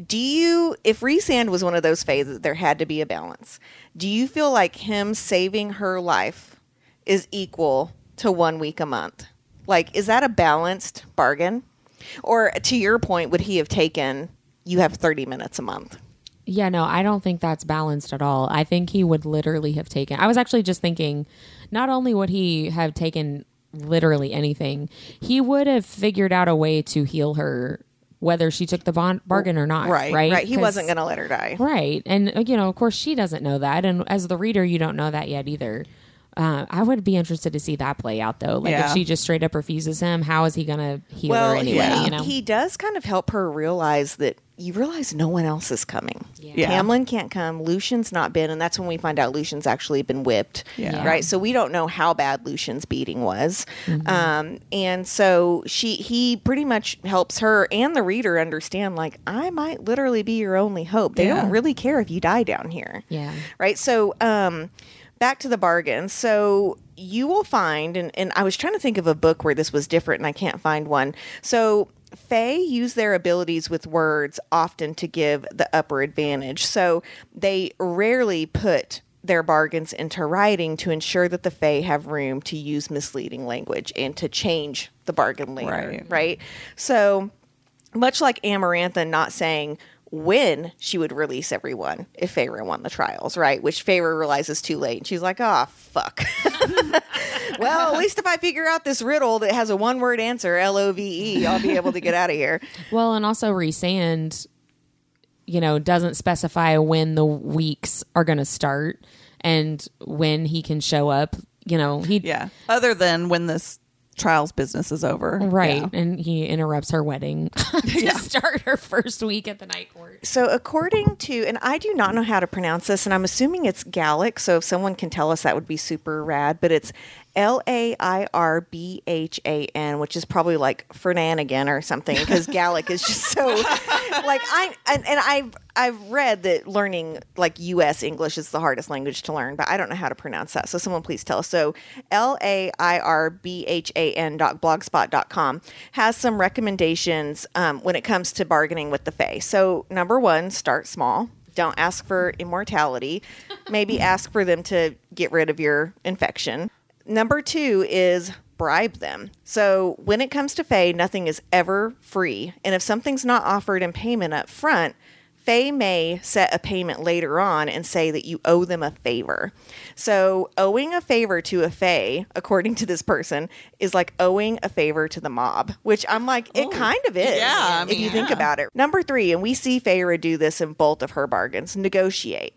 [SPEAKER 3] do you if Rhysand was one of those phases there had to be a balance, do you feel like him saving her life is equal to one week a month? Like, is that a balanced bargain? Or to your point, would he have taken you have 30 minutes a month?
[SPEAKER 1] Yeah, no, I don't think that's balanced at all. I think he would literally have taken. I was actually just thinking, not only would he have taken literally anything, he would have figured out a way to heal her, whether she took the bon- bargain or not.
[SPEAKER 2] Right,
[SPEAKER 1] right,
[SPEAKER 3] Right. He wasn't going to let her die.
[SPEAKER 1] Right, and uh, you know, of course, she doesn't know that, and as the reader, you don't know that yet either. Uh, I would be interested to see that play out though. Like
[SPEAKER 2] Yeah.
[SPEAKER 1] if she just straight up refuses him, how is he gonna heal
[SPEAKER 3] well,
[SPEAKER 1] her anyway?
[SPEAKER 3] he,
[SPEAKER 1] You know,
[SPEAKER 3] he does kind of help her realize that you realize no one else is coming.
[SPEAKER 2] Yeah.
[SPEAKER 3] Tamlin can't come. Lucien's not been, and that's when we find out Lucien's actually been whipped.
[SPEAKER 2] Yeah.
[SPEAKER 3] Right. So we don't know how bad Lucien's beating was,
[SPEAKER 1] Mm-hmm.
[SPEAKER 3] um, and so she he pretty much helps her and the reader understand like I might literally be your only hope. They
[SPEAKER 2] Yeah.
[SPEAKER 3] don't really care if you die down here.
[SPEAKER 1] Yeah.
[SPEAKER 3] Right. So um, back to the bargain. So you will find, and, and I was trying to think of a book where this was different, and I can't find one. So Fae use their abilities with words often to give the upper advantage. So they rarely put their bargains into writing to ensure that the Fae have room to use misleading language and to change the bargain later.
[SPEAKER 2] Right.
[SPEAKER 3] right? So much like Amarantha not saying when she would release everyone if Feyre won the trials, right? Which Feyre realizes too late. And she's like, oh, fuck. well, at least if I figure out this riddle that has a one word answer, L O V E, I'll be able to get out of here.
[SPEAKER 1] Well, and also Rhysand, you know, doesn't specify when the weeks are going to start and when he can show up. You know, he
[SPEAKER 2] Yeah. Other than when this trials business is over.
[SPEAKER 1] right,
[SPEAKER 2] Yeah.
[SPEAKER 1] and he interrupts her wedding to start her first week at the night court.
[SPEAKER 3] So, according to, and I do not know how to pronounce this, and I'm assuming it's Gallic. So, if someone can tell us, that would be super rad. But it's L A I R B H A N, which is probably like Fernanigan or something, because Gallic is just so like I and, and I've I've read that learning like U.S. English is the hardest language to learn, but I don't know how to pronounce that. So, someone please tell us. So, L A I R B H A N dot blogspot dot com has some recommendations um, when it comes to bargaining with the Fae. So, number one, start small. Don't ask for immortality. Maybe ask for them to get rid of your infection. Number two is bribe them. So when it comes to Fae, nothing is ever free. And if something's not offered in payment up front, Fae may set a payment later on and say that you owe them a favor. So owing a favor to a Fae, according to this person, is like owing a favor to the mob, which I'm like, it oh, kind of is.
[SPEAKER 2] Yeah, I
[SPEAKER 3] if
[SPEAKER 2] mean,
[SPEAKER 3] you think about it. Number three, and we see Feyre do this in both of her bargains, negotiate.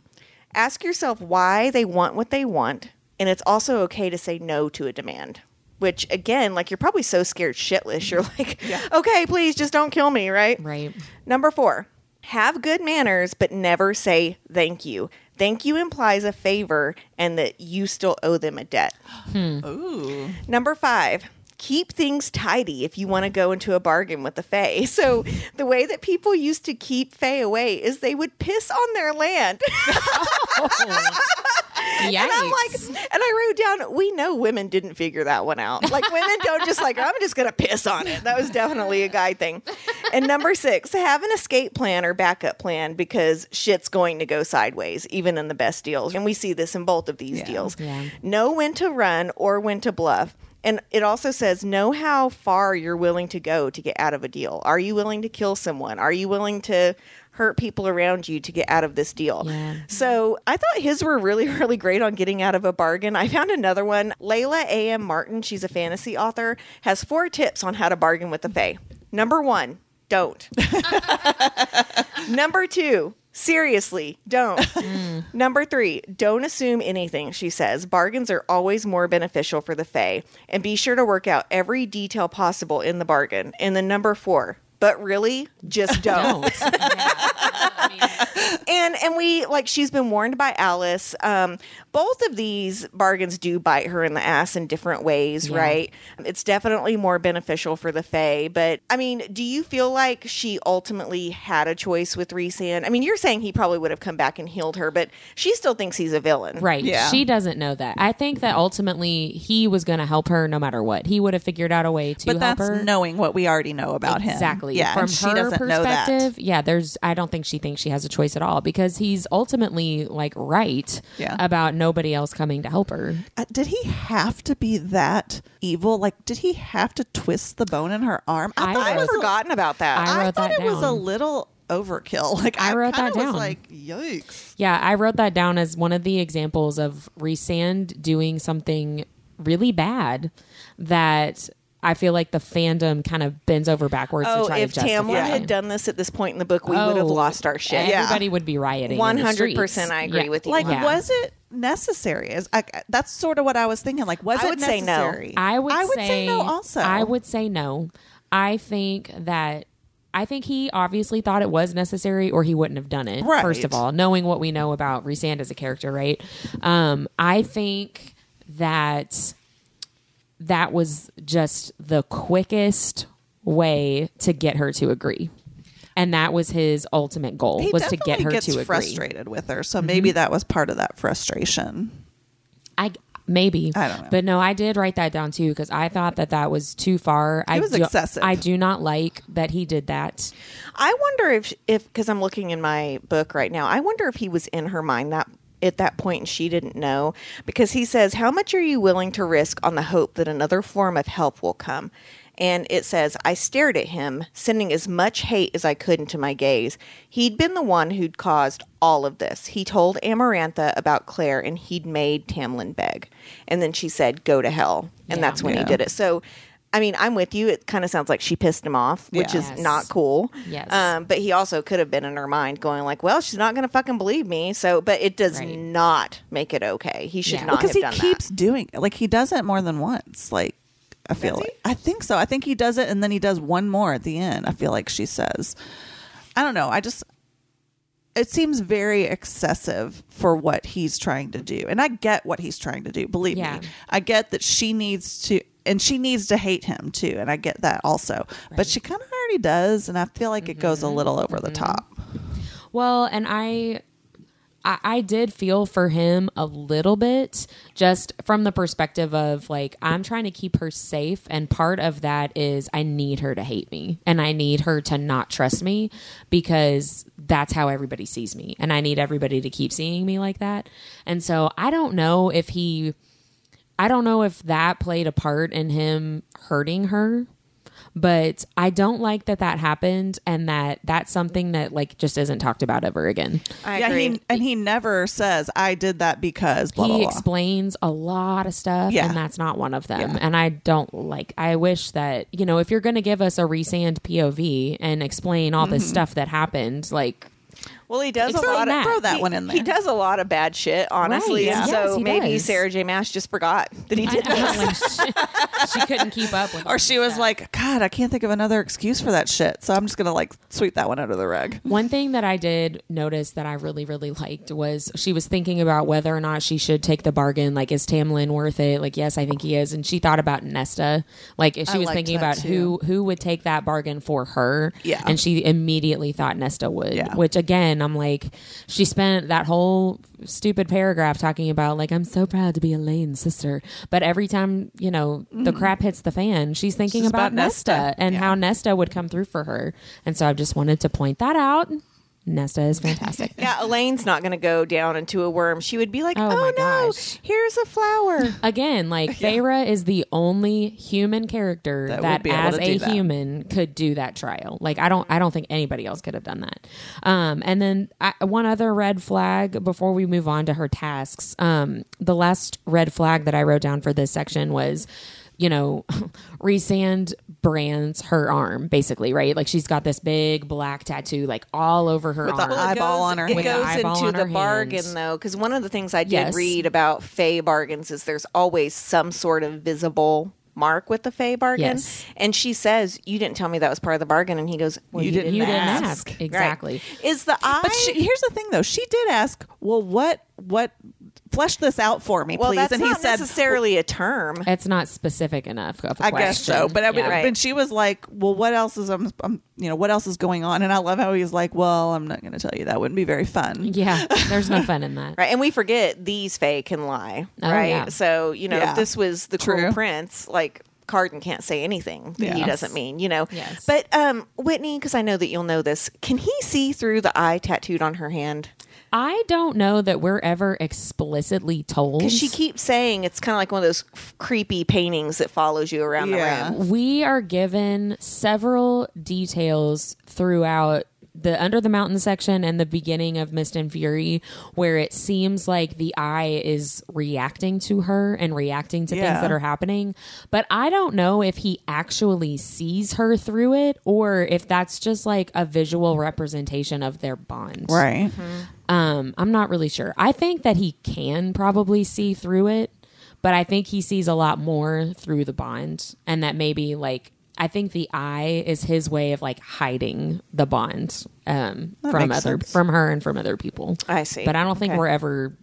[SPEAKER 3] Ask yourself why they want what they want, and it's also okay to say no to a demand. Which again, like you're probably so scared shitless, you're like, okay, please just don't kill me, right?
[SPEAKER 1] Right.
[SPEAKER 3] Number four, have good manners, but never say thank you. Thank you implies a favor and that you still owe them a debt. Hmm.
[SPEAKER 2] Ooh.
[SPEAKER 3] Number five, keep things tidy if you want to go into a bargain with the Fae. So the way that people used to keep Fae away is they would piss on their land.
[SPEAKER 1] Yikes.
[SPEAKER 3] And I'm like, and I wrote down, we know women didn't figure that one out. Like women don't just like, I'm just gonna piss on it. That was definitely a guy thing. And number six, have an escape plan or backup plan because shit's going to go sideways, even in the best deals. And we see this in both of these
[SPEAKER 2] Yeah.
[SPEAKER 3] deals.
[SPEAKER 1] Yeah.
[SPEAKER 3] Know when to run or when to bluff. And it also says, know how far you're willing to go to get out of a deal. Are you willing to kill someone? Are you willing to hurt people around you to get out of this deal?
[SPEAKER 1] Yeah.
[SPEAKER 3] So I thought his were really, really great on getting out of a bargain. I found another one. Layla A.M. Martin, she's a fantasy author, has four tips on how to bargain with the Fae. Number one, don't. Number two, seriously, don't. Mm. Number three, don't assume anything, she says. Bargains are always more beneficial for the Fae, and be sure to work out every detail possible in the bargain. And then number four, but really, just don't
[SPEAKER 1] Don't. Yeah. I mean,
[SPEAKER 3] and and we like she's been warned by Alis. Um, both of these bargains do bite her in the ass in different ways,
[SPEAKER 1] Yeah.
[SPEAKER 3] right? It's definitely more beneficial for the Fae. But I mean, do you feel like she ultimately had a choice with Rhysand? I mean, you're saying he probably would have come back and healed her, but she still thinks he's a villain,
[SPEAKER 1] Right.
[SPEAKER 2] Yeah.
[SPEAKER 1] She doesn't know that. I think that ultimately he was going to help her no matter what. He would have figured out a way to
[SPEAKER 2] But
[SPEAKER 1] help
[SPEAKER 2] that's
[SPEAKER 1] her.
[SPEAKER 2] knowing what we already know about him.
[SPEAKER 1] Exactly.
[SPEAKER 2] Yeah.
[SPEAKER 1] From
[SPEAKER 2] she
[SPEAKER 1] her
[SPEAKER 2] doesn't know that.
[SPEAKER 1] perspective, yeah, there's I don't think she thinks she has a choice at all because he's ultimately like right
[SPEAKER 2] Yeah.
[SPEAKER 1] about nobody else coming to help her.
[SPEAKER 2] Uh, did he have to be that evil? Like, did he have to twist the bone in her arm?
[SPEAKER 1] I
[SPEAKER 2] thought it
[SPEAKER 3] I've
[SPEAKER 1] wrote-
[SPEAKER 2] was a-
[SPEAKER 3] forgotten about that.
[SPEAKER 1] I
[SPEAKER 2] I
[SPEAKER 1] wrote
[SPEAKER 2] thought
[SPEAKER 1] that
[SPEAKER 2] it was a
[SPEAKER 1] down.
[SPEAKER 2] little overkill. Like
[SPEAKER 1] I
[SPEAKER 2] I,
[SPEAKER 1] wrote
[SPEAKER 2] kinda
[SPEAKER 1] that down.
[SPEAKER 2] Was like, yikes.
[SPEAKER 1] Yeah, I wrote that down as one of the examples of Rhysand doing something really bad that I feel like the fandom kind of bends over backwards to
[SPEAKER 3] oh,
[SPEAKER 1] try
[SPEAKER 3] if
[SPEAKER 1] to justify.
[SPEAKER 3] Tamlin had done this at this point in the book, we would have
[SPEAKER 1] Oh,
[SPEAKER 3] lost our shit.
[SPEAKER 2] Yeah.
[SPEAKER 1] Everybody would be rioting.
[SPEAKER 3] 100% I agree
[SPEAKER 1] Yeah.
[SPEAKER 3] with you.
[SPEAKER 2] Like,
[SPEAKER 1] Yeah.
[SPEAKER 2] was it necessary? Is I, that's sort of what I was thinking. Like, was
[SPEAKER 3] I
[SPEAKER 2] it
[SPEAKER 3] would say no.
[SPEAKER 2] necessary?
[SPEAKER 1] I would,
[SPEAKER 2] I would
[SPEAKER 1] say,
[SPEAKER 2] say no. Also,
[SPEAKER 1] I would say no. I think that I think he obviously thought it was necessary, or he wouldn't have done it.
[SPEAKER 2] Right.
[SPEAKER 1] First of all, knowing what we know about Rhysand as a character, right? Um, I think that that was just the quickest way to get her to agree. And that was his ultimate goal
[SPEAKER 2] he
[SPEAKER 1] was to get her
[SPEAKER 2] gets
[SPEAKER 1] to agree.
[SPEAKER 2] frustrated with her. So
[SPEAKER 1] Mm-hmm.
[SPEAKER 2] maybe that was part of that frustration.
[SPEAKER 1] I maybe
[SPEAKER 2] I don't know.
[SPEAKER 1] but no, I did write that down too because I thought that that was too far. I
[SPEAKER 2] was
[SPEAKER 1] do,
[SPEAKER 2] excessive.
[SPEAKER 1] I do not like that he did that.
[SPEAKER 3] I wonder if if because I'm looking in my book right now. I wonder if he was in her mind that at that point and she didn't know because he says, "How much are you willing to risk on the hope that another form of help will come?" And it says, I stared at him, sending as much hate as I could into my gaze. He'd been the one who'd caused all of this. He told Amarantha about Clare and he'd made Tamlin beg. And then she said, Go to hell. And
[SPEAKER 1] Yeah.
[SPEAKER 3] that's when
[SPEAKER 2] Yeah.
[SPEAKER 3] he did it. So, I mean, I'm with you. It kind of sounds like she pissed him off, which
[SPEAKER 2] Yeah.
[SPEAKER 3] is
[SPEAKER 1] Yes.
[SPEAKER 3] not cool.
[SPEAKER 1] Yes.
[SPEAKER 3] Um, but he also could have been in her mind going like, "Well, she's not going to fucking believe me." So, but it does
[SPEAKER 1] Right.
[SPEAKER 3] not make it okay. He should
[SPEAKER 1] Yeah.
[SPEAKER 3] not
[SPEAKER 2] because
[SPEAKER 3] have
[SPEAKER 2] he
[SPEAKER 3] done
[SPEAKER 2] keeps doing it. Like he does it more than once. Like I feel
[SPEAKER 3] Does he?
[SPEAKER 2] like I think so. I think he does it and then he does one more at the end. I feel like she says. I don't know. I just it seems very excessive for what he's trying to do. And I get what he's trying to do. Believe
[SPEAKER 1] Yeah.
[SPEAKER 2] me. I get that she needs to and she needs to hate him too, and I get that also. But she kind of already does, and I feel like it goes a mm-hmm, little over the mm-hmm. top.
[SPEAKER 1] Well, and I, I I did feel for him a little bit just from the perspective of like I'm trying to keep her safe and part of that is I need her to hate me and I need her to not trust me because that's how everybody sees me and I need everybody to keep seeing me like that. And so I don't know if he I don't know if that played a part in him hurting her but I don't like that that happened and that that's something that like just isn't talked about ever again.
[SPEAKER 3] I
[SPEAKER 2] yeah,
[SPEAKER 3] agree.
[SPEAKER 2] he and he never says I did that because blah
[SPEAKER 1] he
[SPEAKER 2] blah blah.
[SPEAKER 1] explains a lot of stuff
[SPEAKER 2] Yeah.
[SPEAKER 1] and that's not one of them.
[SPEAKER 2] Yeah.
[SPEAKER 1] And I don't like I wish that, you know, if you're going to give us a Rhysand POV and explain all
[SPEAKER 2] Mm-hmm.
[SPEAKER 1] this stuff that happened, like
[SPEAKER 3] well, he does a lot of
[SPEAKER 1] that.
[SPEAKER 2] Throw that
[SPEAKER 3] he-
[SPEAKER 2] one in there.
[SPEAKER 3] He does a lot of bad shit, honestly.
[SPEAKER 1] Right. Yes,
[SPEAKER 3] so maybe
[SPEAKER 1] does.
[SPEAKER 3] Sarah J. Maas just forgot that he did this.
[SPEAKER 1] like, she, she couldn't keep up with
[SPEAKER 2] or she was
[SPEAKER 1] stuff.
[SPEAKER 2] like, God, I can't think of another excuse for that shit. So I'm just gonna like sweep that one under the rug.
[SPEAKER 1] One thing that I did notice that I really, really liked was she was thinking about whether or not she should take the bargain. Like, is Tamlin worth it? Like, yes, I think he is. And she thought about Nesta. Like, if she
[SPEAKER 2] I
[SPEAKER 1] was thinking
[SPEAKER 2] that
[SPEAKER 1] about who who would take that bargain for her.
[SPEAKER 2] Yeah.
[SPEAKER 1] And she immediately thought Nesta would.
[SPEAKER 2] Yeah.
[SPEAKER 1] Which again, I'm like, she spent that whole stupid paragraph talking about like I'm so proud to be Elain's sister. But every time you know the crap hits the fan, she's thinking
[SPEAKER 2] Mm-hmm. She's
[SPEAKER 1] about,
[SPEAKER 2] about
[SPEAKER 1] Nesta,
[SPEAKER 2] Nesta.
[SPEAKER 1] and
[SPEAKER 2] Yeah.
[SPEAKER 1] how Nesta would come through for her. And so I just wanted to point that out. Nesta is fantastic.
[SPEAKER 3] Yeah, Elain's not going to go down into a worm. She would be like,
[SPEAKER 1] Oh,
[SPEAKER 3] "Oh, no,
[SPEAKER 1] gosh.
[SPEAKER 3] here's a flower."
[SPEAKER 1] Again, like Feyre is the only human character
[SPEAKER 2] That
[SPEAKER 1] that, as a
[SPEAKER 2] that.
[SPEAKER 1] human could do that trial. Like I don't I don't think anybody else could have done that. Um and then I, one other red flag before we move on to her tasks. Um the last red flag that I wrote down for this section was you know, Rhysand brands her arm, basically, right? Like she's got this big black tattoo, like all over her
[SPEAKER 2] With the
[SPEAKER 1] arm.
[SPEAKER 2] eye- eyeball on her
[SPEAKER 3] It
[SPEAKER 2] hand.
[SPEAKER 3] goes
[SPEAKER 1] Eyeball
[SPEAKER 3] into
[SPEAKER 1] on
[SPEAKER 3] the
[SPEAKER 1] her
[SPEAKER 3] bargain,
[SPEAKER 1] hand.
[SPEAKER 3] though, because one of the things I did
[SPEAKER 1] Yes.
[SPEAKER 3] read about Fae bargains is there's always some sort of visible mark with the Fae bargain.
[SPEAKER 1] Yes.
[SPEAKER 3] And she says, "You didn't tell me that was part of the bargain," and he goes, well,
[SPEAKER 2] You
[SPEAKER 3] "You,
[SPEAKER 2] didn't
[SPEAKER 1] you didn't
[SPEAKER 2] ask.
[SPEAKER 1] ask.
[SPEAKER 3] Right.
[SPEAKER 1] Exactly.
[SPEAKER 3] Is the eye?
[SPEAKER 2] But she, here's the thing, though. She did ask, "Well, what what flesh this out for me,
[SPEAKER 3] well,
[SPEAKER 2] please?"
[SPEAKER 3] that's
[SPEAKER 2] and he
[SPEAKER 3] not
[SPEAKER 2] said,
[SPEAKER 3] necessarily a term.
[SPEAKER 1] It's not specific enough of a
[SPEAKER 2] I guess so. But I mean,
[SPEAKER 1] Yeah.
[SPEAKER 3] Right.
[SPEAKER 2] when she was like, "Well, what else is um, um, you know, what else is going on?" And I love how he's like, "Well, I'm not going to tell you. That wouldn't be very fun."
[SPEAKER 1] Yeah, there's no fun in that.
[SPEAKER 3] Right, and we forget these Fae can lie,
[SPEAKER 1] Oh,
[SPEAKER 3] right?
[SPEAKER 1] yeah.
[SPEAKER 3] So you know,
[SPEAKER 2] Yeah.
[SPEAKER 3] if this was the
[SPEAKER 2] True.
[SPEAKER 3] Cruel Prince, like Cardan can't say anything that he doesn't mean, you know.
[SPEAKER 1] Yes.
[SPEAKER 3] But um, Whitney, because I know that you'll know this, can he see through the eye tattooed on her hand?
[SPEAKER 1] I don't know that we're ever explicitly told.
[SPEAKER 3] Because she keeps saying it's kind of like one of those f- creepy paintings that follows you around
[SPEAKER 2] Yeah.
[SPEAKER 3] the room.
[SPEAKER 1] we are given several details throughout the under the mountain section and the beginning of Mist and Fury where it seems like the eye is reacting to her and reacting to
[SPEAKER 2] Yeah.
[SPEAKER 1] things that are happening. But I don't know if he actually sees her through it or if that's just like a visual representation of their bond.
[SPEAKER 2] Right.
[SPEAKER 3] Mm-hmm.
[SPEAKER 1] Um, I'm not really sure. I think that he can probably see through it, but I think he sees a lot more through the bond, and that maybe like I think the eye is his way of like hiding the bond um, from other
[SPEAKER 2] sense.
[SPEAKER 1] from her and from other people.
[SPEAKER 3] I see.
[SPEAKER 1] But I don't think
[SPEAKER 3] Okay.
[SPEAKER 1] we're ever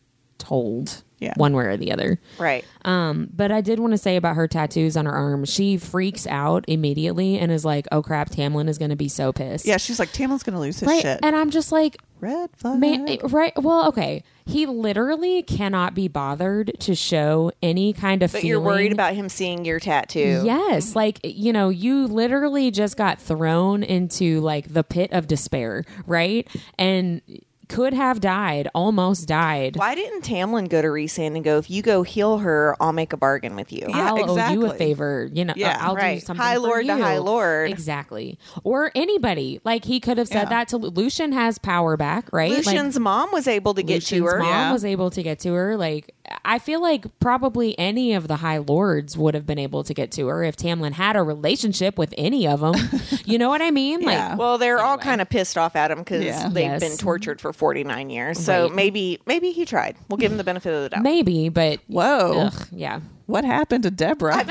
[SPEAKER 1] told
[SPEAKER 2] Yeah.
[SPEAKER 1] one way or the other.
[SPEAKER 3] right.
[SPEAKER 1] Um, but I did want to say about her tattoos on her arm. She freaks out immediately and is like, "Oh crap, Tamlin is going to be so pissed."
[SPEAKER 2] Yeah, she's like, Tamlin's going to lose his
[SPEAKER 1] right.
[SPEAKER 2] shit.
[SPEAKER 1] And I'm just like,
[SPEAKER 2] Red flag.
[SPEAKER 1] Man, right. Well, okay. He literally cannot be bothered to show any kind of
[SPEAKER 3] But
[SPEAKER 1] feeling.
[SPEAKER 3] you're worried about him seeing your tattoo.
[SPEAKER 1] Yes, like you know, you literally just got thrown into like the pit of despair, right? And could have died, almost died.
[SPEAKER 3] Why didn't Tamlin go to Rhysand and go, if you go heal her, I'll make a bargain with you?
[SPEAKER 2] Yeah,
[SPEAKER 1] I'll owe you a favor. You know,
[SPEAKER 2] Yeah,
[SPEAKER 1] I'll do
[SPEAKER 3] right.
[SPEAKER 1] something.
[SPEAKER 3] High
[SPEAKER 1] for
[SPEAKER 3] lord to high lord.
[SPEAKER 1] Exactly. Or anybody. Like he could have said
[SPEAKER 2] Yeah.
[SPEAKER 1] that to Lucien has power back, right? Like,
[SPEAKER 3] Lucien's mom was able to get
[SPEAKER 1] Lucien's
[SPEAKER 3] to her.
[SPEAKER 1] mom
[SPEAKER 2] Yeah.
[SPEAKER 1] was able to get to her. Like I feel like probably any of the High Lords would have been able to get to her if Tamlin had a relationship with any of them. you know what I mean? Like
[SPEAKER 2] Yeah.
[SPEAKER 3] Well, they're all kind of pissed off at him because
[SPEAKER 2] Yeah.
[SPEAKER 3] they've
[SPEAKER 1] Yes.
[SPEAKER 3] been tortured for 49 years. So
[SPEAKER 1] Right.
[SPEAKER 3] maybe maybe he tried. We'll give him the benefit of the doubt.
[SPEAKER 1] maybe, but
[SPEAKER 2] Whoa.
[SPEAKER 1] ugh, yeah.
[SPEAKER 2] What happened to Deborah?
[SPEAKER 3] I've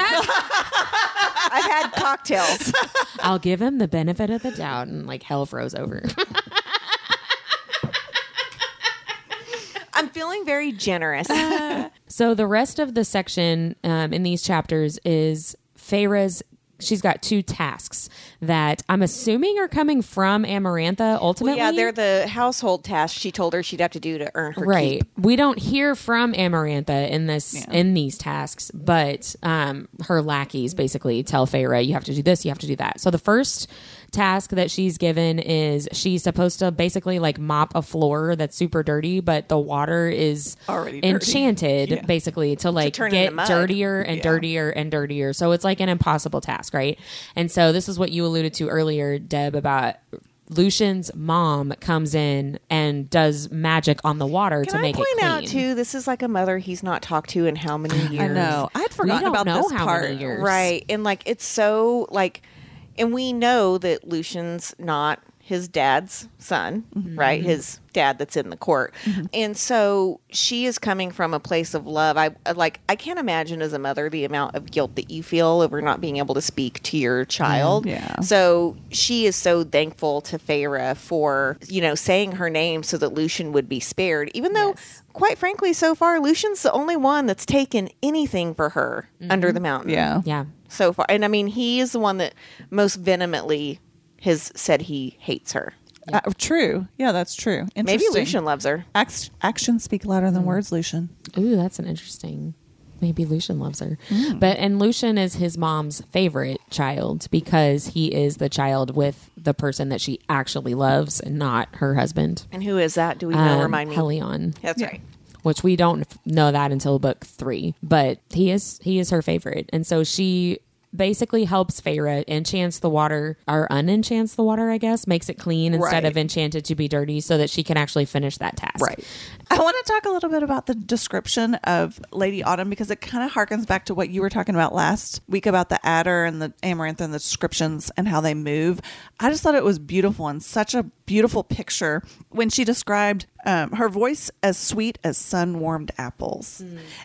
[SPEAKER 3] had cocktails.
[SPEAKER 1] I'll give him the benefit of the doubt, and like hell froze over.
[SPEAKER 3] I'm feeling very generous.
[SPEAKER 1] So the rest of the section um, in these chapters is Feyre's. She's got two tasks that I'm assuming are coming from Amarantha.
[SPEAKER 3] Well,
[SPEAKER 1] Ultimately,
[SPEAKER 3] yeah, they're the household tasks she told her she'd have to do to earn her
[SPEAKER 1] right.
[SPEAKER 3] keep.
[SPEAKER 1] We don't hear from Amarantha in this
[SPEAKER 2] Yeah.
[SPEAKER 1] in these tasks, but um, her lackeys basically tell Feyre, "You have to do this. You have to do that." So the first task that she's given is she's supposed to basically like mop a floor that's super dirty, but the water is
[SPEAKER 2] Already dirty.
[SPEAKER 1] enchanted
[SPEAKER 2] Yeah.
[SPEAKER 1] basically to like
[SPEAKER 3] turn
[SPEAKER 1] get dirtier and
[SPEAKER 2] Yeah.
[SPEAKER 1] dirtier and dirtier. So it's like an impossible task, right? And so this is what you alluded to earlier, Deb, about Lucien's mom comes in and does magic on the water
[SPEAKER 3] Can
[SPEAKER 1] to
[SPEAKER 3] I
[SPEAKER 1] make
[SPEAKER 3] point
[SPEAKER 1] it clean.
[SPEAKER 3] out too? This is like a mother he's not talked to in how many years?
[SPEAKER 2] I know. I'd forgotten about this
[SPEAKER 1] how
[SPEAKER 2] part.
[SPEAKER 1] many years.
[SPEAKER 3] Right. And like it's so like and we know that Lucien's not his dad's son,
[SPEAKER 1] Mm-hmm.
[SPEAKER 3] right? Mm-hmm. His dad that's in the court. Mm-hmm. And so she is coming from a place of love. I uh, like I can't imagine as a mother the amount of guilt that you feel over not being able to speak to your mm, child.
[SPEAKER 2] Yeah.
[SPEAKER 3] So she is so thankful to Feyre for, you know, saying her name so that Lucien would be spared, even though
[SPEAKER 1] Yes.
[SPEAKER 3] Quite frankly, so far Lucien's the only one that's taken anything for her under the mountain
[SPEAKER 2] Yeah.
[SPEAKER 1] Yeah.
[SPEAKER 3] so far. And I mean, he is the one that most vehemently has said he hates her.
[SPEAKER 2] Uh, true. Yeah, that's true.
[SPEAKER 3] Maybe Lucien loves her.
[SPEAKER 2] Act- actions speak louder
[SPEAKER 1] Mm.
[SPEAKER 2] than words, Lucien.
[SPEAKER 1] Ooh, that's an interesting. Maybe Lucien loves her,
[SPEAKER 2] Mm.
[SPEAKER 1] but and Lucien is his mom's favorite child because he is the child with the person that she actually loves and not her husband.
[SPEAKER 3] And who is that? Do we know?
[SPEAKER 1] Um,
[SPEAKER 3] Remind me.
[SPEAKER 1] Helion.
[SPEAKER 3] That's
[SPEAKER 2] Yeah.
[SPEAKER 3] right.
[SPEAKER 1] which we don't know that until book three. But he is he is her favorite, and so she basically helps Feyre enchants the water or unenchants the water. I guess makes it clean instead
[SPEAKER 2] Right.
[SPEAKER 1] of enchanted to be dirty, so that she can actually finish that task. Right.
[SPEAKER 2] I want to talk a little bit about the description of Lady Autumn because it kind of harkens back to what you were talking about last week about the Attor and the amaranth and the descriptions and how they move. I just thought it was beautiful and such a beautiful picture when she described um, her voice as sweet as sun warmed apples.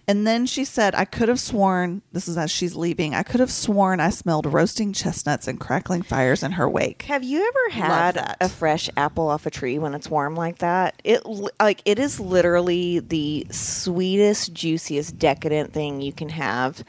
[SPEAKER 2] And then she said, I could have sworn, this is as she's leaving, I could have sworn I smelled roasting chestnuts and crackling fires in her wake.
[SPEAKER 3] Have you ever had a fresh apple off a tree when it's warm like that? It like it is literally the sweetest, juiciest, decadent thing you can have.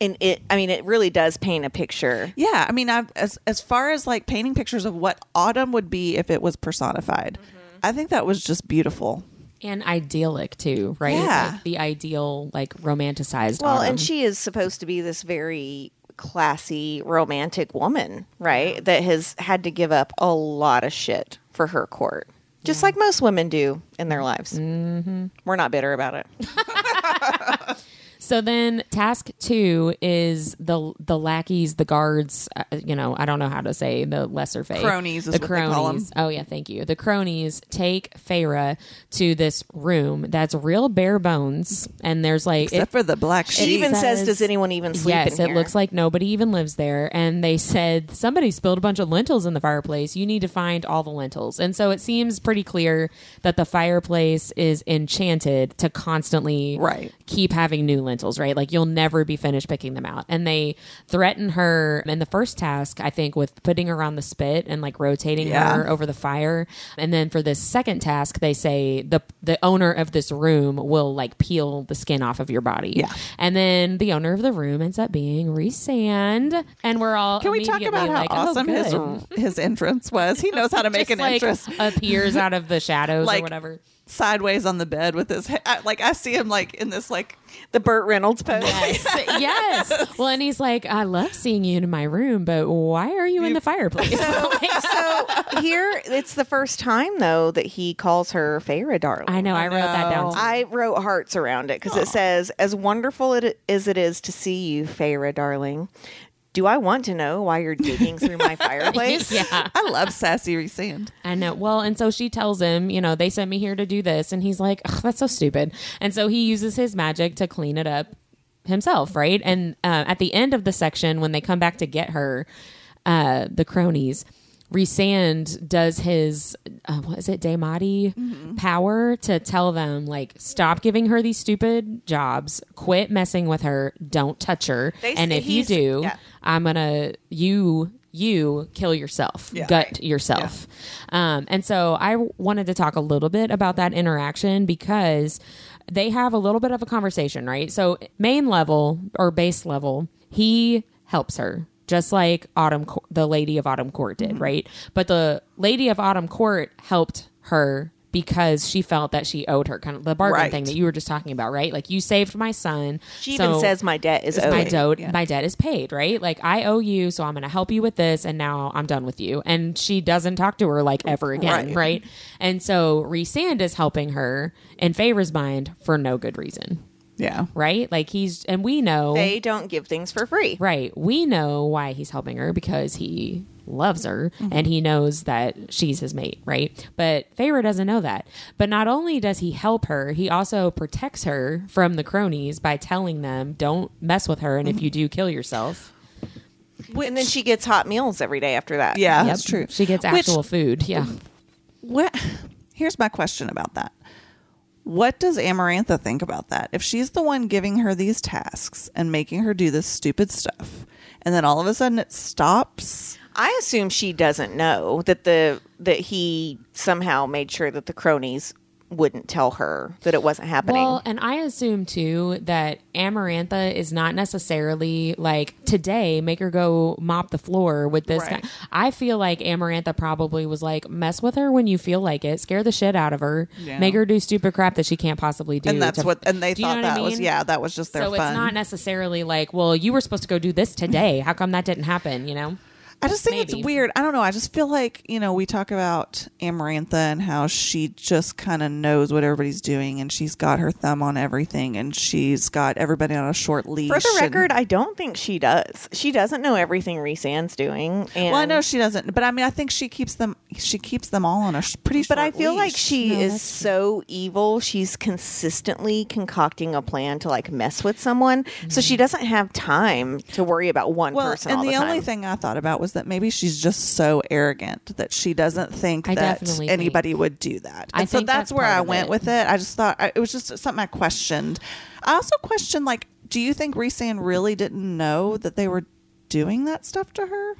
[SPEAKER 3] And it I mean it really does paint a picture.
[SPEAKER 2] Yeah, I mean, I've, as as far as like painting pictures of what autumn would be if it was personified, I think that was just beautiful.
[SPEAKER 1] and idyllic too, right?
[SPEAKER 2] Yeah.
[SPEAKER 1] Like the ideal, like romanticized.
[SPEAKER 3] Well,
[SPEAKER 1] autumn.
[SPEAKER 3] and she is supposed to be this very classy, romantic woman, right? That has had to give up a lot of shit for her court, just like most women do in their lives. Mm-hmm. We're not bitter about it.
[SPEAKER 1] So then, task two is the the lackeys, the guards. Uh, you know, I don't know how to say the lesser fae
[SPEAKER 2] Cronies is
[SPEAKER 1] the
[SPEAKER 2] what they call 'em.
[SPEAKER 1] cronies. Oh yeah, thank you. The cronies take Feyre to this room that's real bare bones, and there's like
[SPEAKER 2] Except
[SPEAKER 1] it-
[SPEAKER 2] for the black
[SPEAKER 3] She even says,
[SPEAKER 1] says-
[SPEAKER 3] "Does anyone even sleep
[SPEAKER 1] Yes,
[SPEAKER 3] in
[SPEAKER 1] it
[SPEAKER 3] here?"
[SPEAKER 1] looks like nobody even lives there. And they said somebody spilled a bunch of lentils in the fireplace. You need to find all the lentils. And so it seems pretty clear that the fireplace is enchanted to constantly
[SPEAKER 2] Right.
[SPEAKER 1] keep having new lentils, right? Like you'll never be finished picking them out. And they threaten her in the first task, I think, with putting her on the spit and like rotating
[SPEAKER 2] Yeah.
[SPEAKER 1] her over the fire. And then for this second task, they say the the owner of this room will like peel the skin off of your body.
[SPEAKER 2] Yeah.
[SPEAKER 1] And then the owner of the room ends up being Rhysand. And we're all
[SPEAKER 2] Can we talk about how
[SPEAKER 1] like, oh,
[SPEAKER 2] awesome
[SPEAKER 1] good.
[SPEAKER 2] his his entrance was? He knows how to make
[SPEAKER 1] Just,
[SPEAKER 2] an
[SPEAKER 1] like,
[SPEAKER 2] entrance.
[SPEAKER 1] appears out of the shadows
[SPEAKER 2] Like-
[SPEAKER 1] or whatever.
[SPEAKER 2] Sideways on the bed with his head. I- Like I see him like in this like
[SPEAKER 3] the Burt Reynolds pose.
[SPEAKER 1] Yes. yes. Well, and he's like, I love seeing you in my room, but why are you in the fireplace?
[SPEAKER 3] so here, it's the first time though that he calls her Feyre, darling.
[SPEAKER 1] I know. I, wrote that down. too.
[SPEAKER 3] I wrote hearts around it because it says, "As wonderful it, as it is to see you, Feyre, darling." Do I want to know why you're digging through my fireplace?
[SPEAKER 1] yeah.
[SPEAKER 2] I love sassy Rhysand.
[SPEAKER 1] I know. Well, and so she tells him, you know, they sent me here to do this. And he's like, that's so stupid. And so he uses his magic to clean it up himself, right? And uh, at the end of the section, when they come back to get her, uh, the cronies, Rhysand does his, uh, what is it, Daemati power to tell them, like, stop giving her these stupid jobs, quit messing with her, don't touch her.
[SPEAKER 3] They
[SPEAKER 1] and if you do,
[SPEAKER 3] yeah.
[SPEAKER 1] I'm gonna you you kill yourself,
[SPEAKER 2] Yeah.
[SPEAKER 1] gut yourself. Um, and so I wanted to talk a little bit about that interaction because they have a little bit of a conversation, right? So main level or base level, he helps her. Just like Autumn, the Lady of Autumn Court did,
[SPEAKER 3] Mm-hmm.
[SPEAKER 1] right? But the Lady of Autumn Court helped her because she felt that she owed her, kind of the bargain
[SPEAKER 2] Right.
[SPEAKER 1] thing that you were just talking about, right? Like you saved my son.
[SPEAKER 3] She even says my debt is owed.
[SPEAKER 1] my debt
[SPEAKER 2] yeah.
[SPEAKER 1] my debt is paid right like i owe you so i'm going to help you with this and now i'm done with you and she doesn't talk to her like ever again
[SPEAKER 2] Right.
[SPEAKER 1] right, and so Rhysand is helping her in favor's mind for no good reason
[SPEAKER 2] Yeah.
[SPEAKER 1] right like he's and we know
[SPEAKER 3] They don't give things for free.
[SPEAKER 1] right we know why he's helping her because he loves her mm-hmm. and he knows that she's his mate right but Feyre doesn't know that but not only does he help her he also protects her from the cronies by telling them don't mess with her and if mm-hmm. you do kill yourself
[SPEAKER 3] and then she gets hot meals every day after that.
[SPEAKER 2] Yeah,
[SPEAKER 1] Yep.
[SPEAKER 2] that's true.
[SPEAKER 1] She gets
[SPEAKER 2] Which-
[SPEAKER 1] actual food. Yeah.
[SPEAKER 2] What? Here's my question about that. What does Amarantha think about that? If she's the one giving her these tasks and making her do this stupid stuff, and then all of a sudden it stops,
[SPEAKER 3] I assume she doesn't know that the that he somehow made sure that the cronies wouldn't tell her that it wasn't happening.
[SPEAKER 1] Well, and I assume too that Amarantha is not necessarily like today make her go mop the floor with this
[SPEAKER 2] Right.
[SPEAKER 1] guy. I feel like Amarantha probably was like mess with her when you feel like it, scare the shit out of her,
[SPEAKER 2] Yeah.
[SPEAKER 1] make her do stupid crap that she can't possibly do.
[SPEAKER 2] and that's
[SPEAKER 1] to-
[SPEAKER 2] what, and they thought
[SPEAKER 1] what I
[SPEAKER 2] that was yeah, that was just their
[SPEAKER 1] so
[SPEAKER 2] fun.
[SPEAKER 1] it's not necessarily like, well, you were supposed to go do this today. How come that didn't happen? You know?
[SPEAKER 2] I just think
[SPEAKER 1] Maybe.
[SPEAKER 2] it's weird. I don't know. I just feel like, you know, we talk about Amarantha and how she just kind of knows what everybody's doing and she's got her thumb on everything and she's got everybody on a short leash.
[SPEAKER 3] For the
[SPEAKER 2] and-
[SPEAKER 3] record, I don't think she does. She doesn't know everything Rhysand's doing. And,
[SPEAKER 2] well, I know she doesn't, but I mean, I think she keeps them. She keeps them all on a sh- pretty.
[SPEAKER 3] But I
[SPEAKER 2] short
[SPEAKER 3] feel like she
[SPEAKER 1] No,
[SPEAKER 3] is so evil. She's consistently concocting a plan to like mess with someone, so
[SPEAKER 1] Mm-hmm.
[SPEAKER 3] she doesn't have time to worry about one
[SPEAKER 2] Well,
[SPEAKER 3] person.
[SPEAKER 2] and
[SPEAKER 3] all
[SPEAKER 2] the,
[SPEAKER 3] the,
[SPEAKER 2] only thing I thought about was that maybe she's just so arrogant that she doesn't think
[SPEAKER 1] I
[SPEAKER 2] that anybody would do that.
[SPEAKER 1] I
[SPEAKER 2] And so
[SPEAKER 1] think
[SPEAKER 2] that's,
[SPEAKER 1] that's
[SPEAKER 2] where I went
[SPEAKER 1] it.
[SPEAKER 2] with it. I just thought I, it was just something I questioned. I also questioned, like, do you think Rhysand really didn't know that they were doing that stuff to her?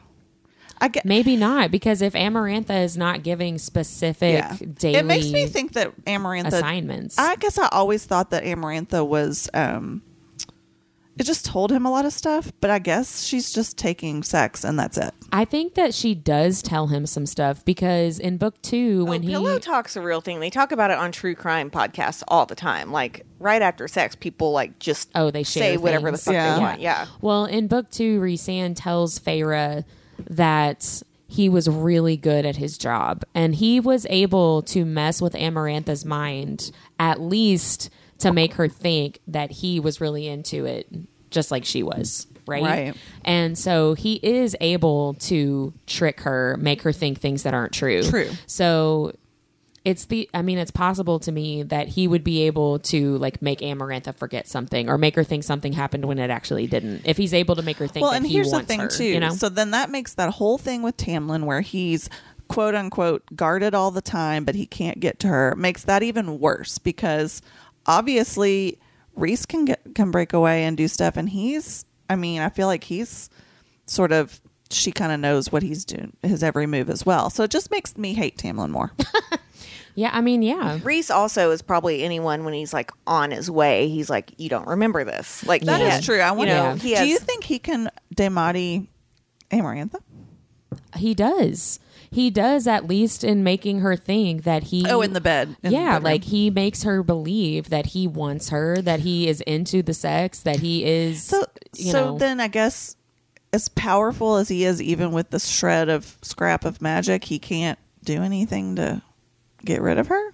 [SPEAKER 2] I get.
[SPEAKER 1] Maybe not because if Amarantha is not giving specific
[SPEAKER 2] Yeah.
[SPEAKER 1] daily
[SPEAKER 2] It makes me think that Amarantha
[SPEAKER 1] assignments.
[SPEAKER 2] I guess I always thought that Amarantha was um it just told him a lot of stuff, but I guess she's just taking sex and that's it.
[SPEAKER 1] I think that she does tell him some stuff because in book two, oh, when
[SPEAKER 3] oh,
[SPEAKER 1] he
[SPEAKER 3] pillow talk's a real thing. They talk about it on true crime podcasts all the time. Like right after sex, people like just
[SPEAKER 1] Oh, they share
[SPEAKER 3] say whatever the fuck
[SPEAKER 2] Yeah.
[SPEAKER 3] they want. Yeah.
[SPEAKER 1] well in book two, Rhysand tells Feyre that he was really good at his job and he was able to mess with Amarantha's mind at least to make her think that he was really into it just like she was right
[SPEAKER 2] Right.
[SPEAKER 1] and so he is able to trick her make her think things that aren't true
[SPEAKER 2] True.
[SPEAKER 1] so it's the i mean it's possible to me that he would be able to like make amarantha forget something or make her think something happened when it actually didn't if he's able to make her think
[SPEAKER 2] well,
[SPEAKER 1] that
[SPEAKER 2] and
[SPEAKER 1] he
[SPEAKER 2] here's the thing
[SPEAKER 1] her,
[SPEAKER 2] too.
[SPEAKER 1] you know
[SPEAKER 2] So then that makes that whole thing with Tamlin, where he's quote unquote guarded all the time, but he can't get to her, makes that even worse because obviously Rhys can get can break away and do stuff, and he's. I mean, I feel like he's sort of. She kind of knows what he's doing, his every move as well. So it just makes me hate Tamlin more.
[SPEAKER 1] yeah i mean yeah
[SPEAKER 3] Rhys also is probably anyone when he's like on his way. He's like, you don't remember this. Like
[SPEAKER 2] That
[SPEAKER 3] he
[SPEAKER 2] is true. I
[SPEAKER 3] you
[SPEAKER 2] wonder.
[SPEAKER 3] know, he
[SPEAKER 2] do you think he can demati Amarantha?
[SPEAKER 1] He does. He does at least in making her think that he
[SPEAKER 2] Oh, in the bed. in
[SPEAKER 1] yeah,
[SPEAKER 2] bedroom.
[SPEAKER 1] like he makes her believe that he wants her, that he is into the sex, that he is
[SPEAKER 2] So, so
[SPEAKER 1] know
[SPEAKER 2] then I guess as powerful as he is, even with the shred of scrap of magic, he can't do anything to get rid of her.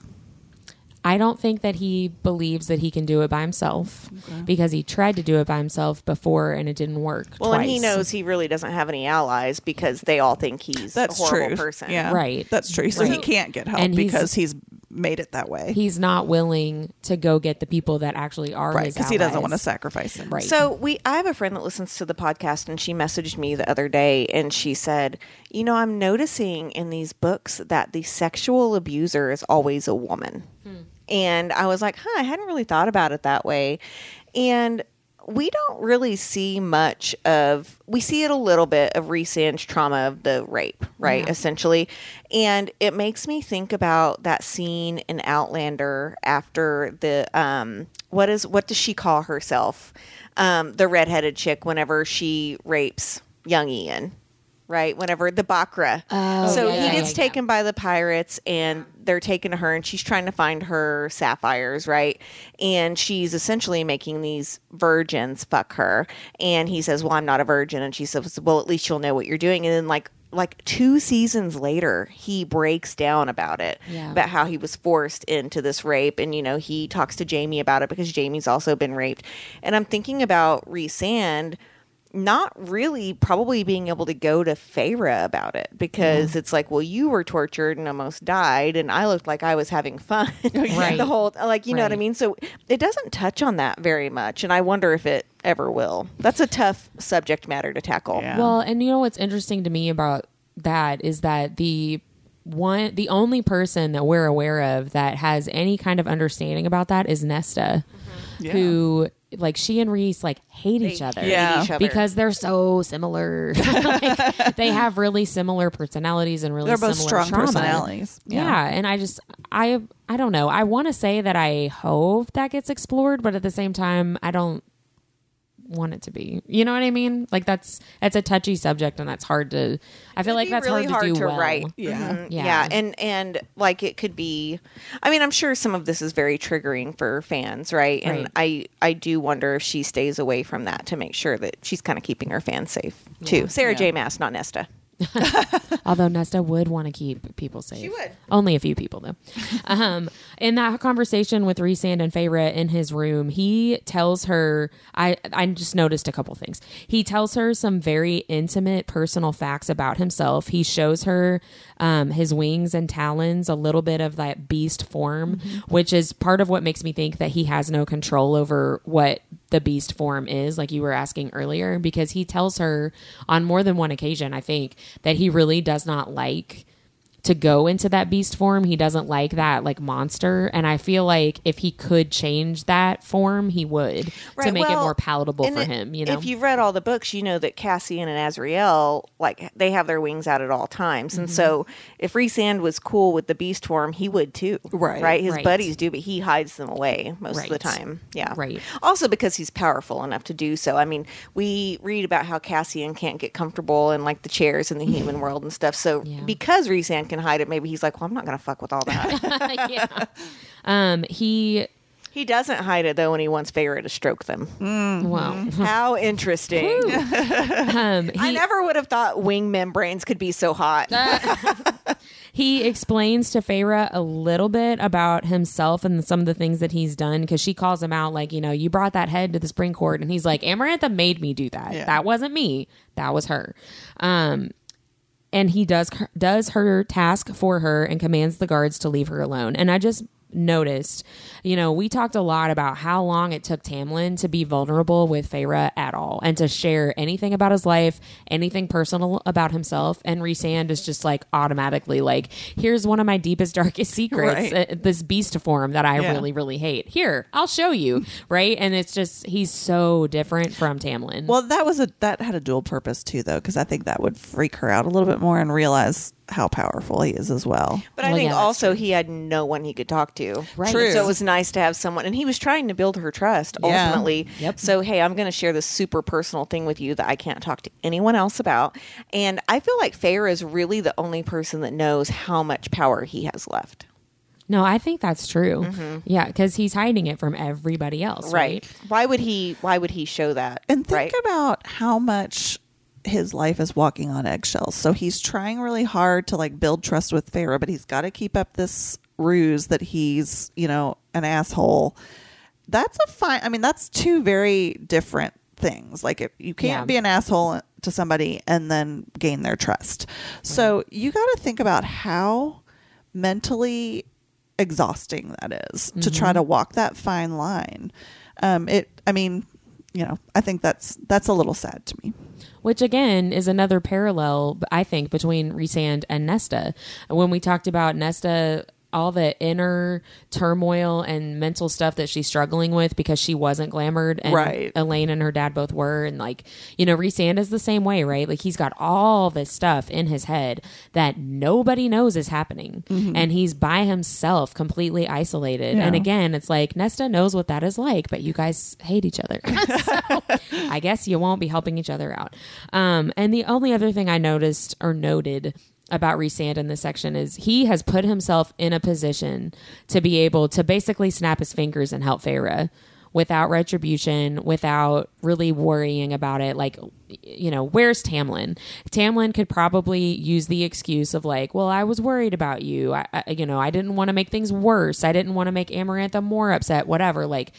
[SPEAKER 1] I don't think that he believes that he can do it by himself because he tried to do it by himself before and it didn't work.
[SPEAKER 3] Well, and he knows he really doesn't have any allies because they all think he's
[SPEAKER 2] That's
[SPEAKER 3] a horrible
[SPEAKER 2] true.
[SPEAKER 3] person.
[SPEAKER 2] Yeah,
[SPEAKER 1] Right.
[SPEAKER 2] That's true. So he can't get help
[SPEAKER 1] And
[SPEAKER 2] because he's made it that way,
[SPEAKER 1] he's not willing to go get the people that actually are
[SPEAKER 2] right?
[SPEAKER 1] his
[SPEAKER 2] Because he doesn't want to sacrifice them.
[SPEAKER 1] Right.
[SPEAKER 3] So we I have a friend that listens to the podcast and she messaged me the other day and she said, "You know, I'm noticing in these books that the sexual abuser is always a woman." Hmm. And I was like, "Huh, I hadn't really thought about it that way." And we don't really see much of we see it a little bit of Rhysand's trauma of the rape, right?
[SPEAKER 1] Yeah.
[SPEAKER 3] Essentially. And it makes me think about that scene in Outlander after the um what is what does she call herself? Um the redheaded chick whenever she rapes young Ian. Right, whenever the Bakra.
[SPEAKER 1] Oh,
[SPEAKER 3] so
[SPEAKER 1] yeah,
[SPEAKER 3] he
[SPEAKER 1] yeah,
[SPEAKER 3] gets
[SPEAKER 1] yeah, yeah.
[SPEAKER 3] taken by the pirates and they're taking her and she's trying to find her sapphires, right? And she's essentially making these virgins fuck her. And he says, Well, I'm not a virgin. And she says, Well, at least you'll know what you're doing. And then like like two seasons later, he breaks down about it.
[SPEAKER 1] Yeah.
[SPEAKER 3] About how he was forced into this rape. And, you know, he talks to Jamie about it because Jamie's also been raped. And I'm thinking about Rhys and not really probably being able to go to Feyre about it because it's like, well, you were tortured and almost died, and I looked like I was having fun.
[SPEAKER 1] Oh, right.
[SPEAKER 3] the whole, like, you know what I mean? So it doesn't touch on that very much, and I wonder if it ever will. That's a tough subject matter to tackle.
[SPEAKER 2] Yeah.
[SPEAKER 1] Well, and you know what's interesting to me about that is that the one the only person that we're aware of that has any kind of understanding about that is Nesta,
[SPEAKER 2] Yeah.
[SPEAKER 1] who like she and Rhys like hate each other.
[SPEAKER 3] hate
[SPEAKER 2] Yeah.
[SPEAKER 3] each other.
[SPEAKER 1] Because they're so similar. like, they have really similar personalities and really
[SPEAKER 2] They're both
[SPEAKER 1] similar
[SPEAKER 2] strong
[SPEAKER 1] trauma.
[SPEAKER 2] personalities.
[SPEAKER 1] Yeah. and I just I I don't know. I want to say that I hope that gets explored, but at the same time, I don't want it to be. You know what I mean? Like that's that's a touchy subject, and that's hard to. I feel like that's
[SPEAKER 3] really
[SPEAKER 1] hard to do well.
[SPEAKER 3] write.
[SPEAKER 2] Yeah.
[SPEAKER 3] Mhm.
[SPEAKER 1] Yeah.
[SPEAKER 3] yeah, and and like it could be. I mean, I'm sure some of this is very triggering for fans, right? And
[SPEAKER 1] Right.
[SPEAKER 3] I I do wonder if she stays away from that to make sure that she's kind of keeping her fans safe too. Sarah
[SPEAKER 2] Yeah.
[SPEAKER 3] J. Maas, not Nesta.
[SPEAKER 1] Although Nesta would want to keep people safe.
[SPEAKER 3] She would.
[SPEAKER 1] Only a few people though. um, in that conversation with Rhysand and Feyre in his room, he tells her. I I just noticed a couple things. He tells her some very intimate, personal facts about himself. He shows her um, his wings and talons, a little bit of that beast form, which is part of what makes me think that he has no control over what the beast form is, like you were asking earlier, because he tells her on more than one occasion, I think, that he really does not like to go into that beast form. He doesn't like that like monster. And I feel like if he could change that form, he would to
[SPEAKER 3] Right,
[SPEAKER 1] make it more palatable for
[SPEAKER 3] it-
[SPEAKER 1] him, you know?
[SPEAKER 3] If you've read all the books, you know that Cassian and Azriel, like, they have their wings out at all times.
[SPEAKER 1] Mm-hmm.
[SPEAKER 3] And so if Rhysand was cool with the beast form, he would too.
[SPEAKER 2] Right.
[SPEAKER 3] Right? His
[SPEAKER 1] Right.
[SPEAKER 3] buddies do, but he hides them away most of the time. Yeah.
[SPEAKER 1] Right.
[SPEAKER 3] Also because he's powerful enough to do so. I mean, we read about how Cassian can't get comfortable in, like, the chairs in the human world and stuff. So
[SPEAKER 1] Yeah.
[SPEAKER 3] because Rhysand can hide it, maybe he's like, well, I'm not going to fuck with all that.
[SPEAKER 1] yeah. Um, he
[SPEAKER 3] He doesn't hide it though when he wants Feyre to stroke them.
[SPEAKER 1] Well,
[SPEAKER 3] How interesting.
[SPEAKER 1] um,
[SPEAKER 3] I never would have thought wing membranes could be so hot.
[SPEAKER 1] he explains to Feyre a little bit about himself and some of the things that he's done because she calls him out, like, you know, you brought that head to the spring court. And he's like, Amarantha made me do that.
[SPEAKER 2] Yeah.
[SPEAKER 1] That wasn't me. That was her. Um, and he does does her task for her and commands the guards to leave her alone. And I just noticed, you know, we talked a lot about how long it took Tamlin to be vulnerable with Feyre at all and to share anything about his life, anything personal about himself. And Rhysand is just like automatically like, here's one of my deepest, darkest secrets,
[SPEAKER 2] Right.
[SPEAKER 1] uh, this beast form that I
[SPEAKER 2] Yeah.
[SPEAKER 1] really, really hate. Here, I'll show you. right. And it's just, he's so different from Tamlin.
[SPEAKER 2] Well, that was a that had a dual purpose too, though, because I think that would freak her out a little bit more and realize how powerful he is as well.
[SPEAKER 3] But I
[SPEAKER 1] Well,
[SPEAKER 3] think
[SPEAKER 1] yeah, that's
[SPEAKER 3] also he had no one he could talk to.
[SPEAKER 1] Right.
[SPEAKER 2] True.
[SPEAKER 3] So it was nice to have someone, and he was trying to build her trust
[SPEAKER 2] Yeah.
[SPEAKER 3] ultimately.
[SPEAKER 1] Yep.
[SPEAKER 3] So, hey, I'm going to share this super personal thing with you that I can't talk to anyone else about. And I feel like Feyre is really the only person that knows how much power he has left.
[SPEAKER 1] no, I think that's true. Mm-hmm. Yeah. Cause he's hiding it from everybody else. Right.
[SPEAKER 3] Why would he? Why would he show that?
[SPEAKER 2] And think
[SPEAKER 3] right?
[SPEAKER 2] about how much his life is walking on eggshells. So he's trying really hard to like build trust with Feyre, but he's got to keep up this ruse that he's, you know, an asshole. That's a fine. I mean, that's two very different things. Like, if you can't
[SPEAKER 1] Yeah.
[SPEAKER 2] be an asshole to somebody and then gain their trust. So you got to think about how mentally exhausting that is to try to walk that fine line. Um, it. I mean, you know, I think that's that's a little sad to me.
[SPEAKER 1] Which again is another parallel, I think, between Rhysand and Nesta. When we talked about Nesta, all the inner turmoil and mental stuff that she's struggling with because she wasn't glamored, and
[SPEAKER 2] Right.
[SPEAKER 1] Elain and her dad both were, and like you know, Rhysand is the same way, right? Like he's got all this stuff in his head that nobody knows is happening, and he's by himself, completely isolated. And again, it's like Nesta knows what that is like, but you guys hate each other. so I guess you won't be helping each other out. Um, and the only other thing I noticed or noted about Rhysand in this section is he has put himself in a position to be able to basically snap his fingers and help Feyre without retribution, without really worrying about it. Like, you know, where's Tamlin? Tamlin could probably use the excuse of like, well, I was worried about you. I, I you know, I didn't want to make things worse. I didn't want to make Amarantha more upset. Whatever. Like,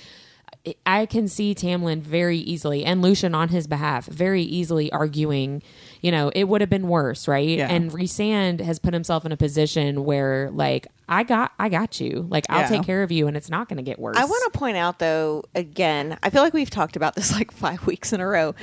[SPEAKER 1] I can see Tamlin very easily and Lucien on his behalf very easily arguing, you know, it would have been worse, right?
[SPEAKER 2] Yeah.
[SPEAKER 1] And Rhysand has put himself in a position where like I got I got you. Like I'll
[SPEAKER 2] Yeah.
[SPEAKER 1] take care of you and it's not going to get worse.
[SPEAKER 3] I want to point out, though, again, I feel like we've talked about this like five weeks in a row.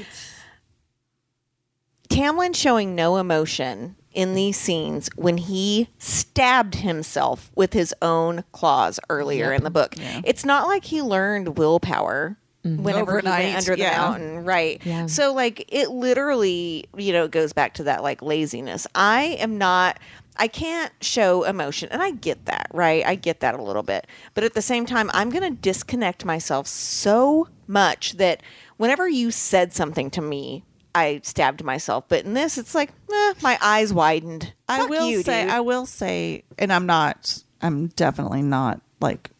[SPEAKER 3] Tamlin showing no emotion in these scenes when he stabbed himself with his own claws earlier
[SPEAKER 1] Yep.
[SPEAKER 3] in the book.
[SPEAKER 2] Yeah.
[SPEAKER 3] It's not like he learned willpower. Whenever he went under the
[SPEAKER 2] yeah.
[SPEAKER 3] mountain, right?
[SPEAKER 1] Yeah.
[SPEAKER 3] So, like, it literally, you know, goes back to that like laziness. I am not. I can't show emotion, and I get that, right? I get that a little bit, but at the same time, I'm going to disconnect myself so much that whenever you said something to me, I stabbed myself. But in this, it's like, eh, my eyes widened.
[SPEAKER 2] I will
[SPEAKER 3] you,
[SPEAKER 2] say,
[SPEAKER 3] dude.
[SPEAKER 2] I will say, and I'm not, I'm definitely not like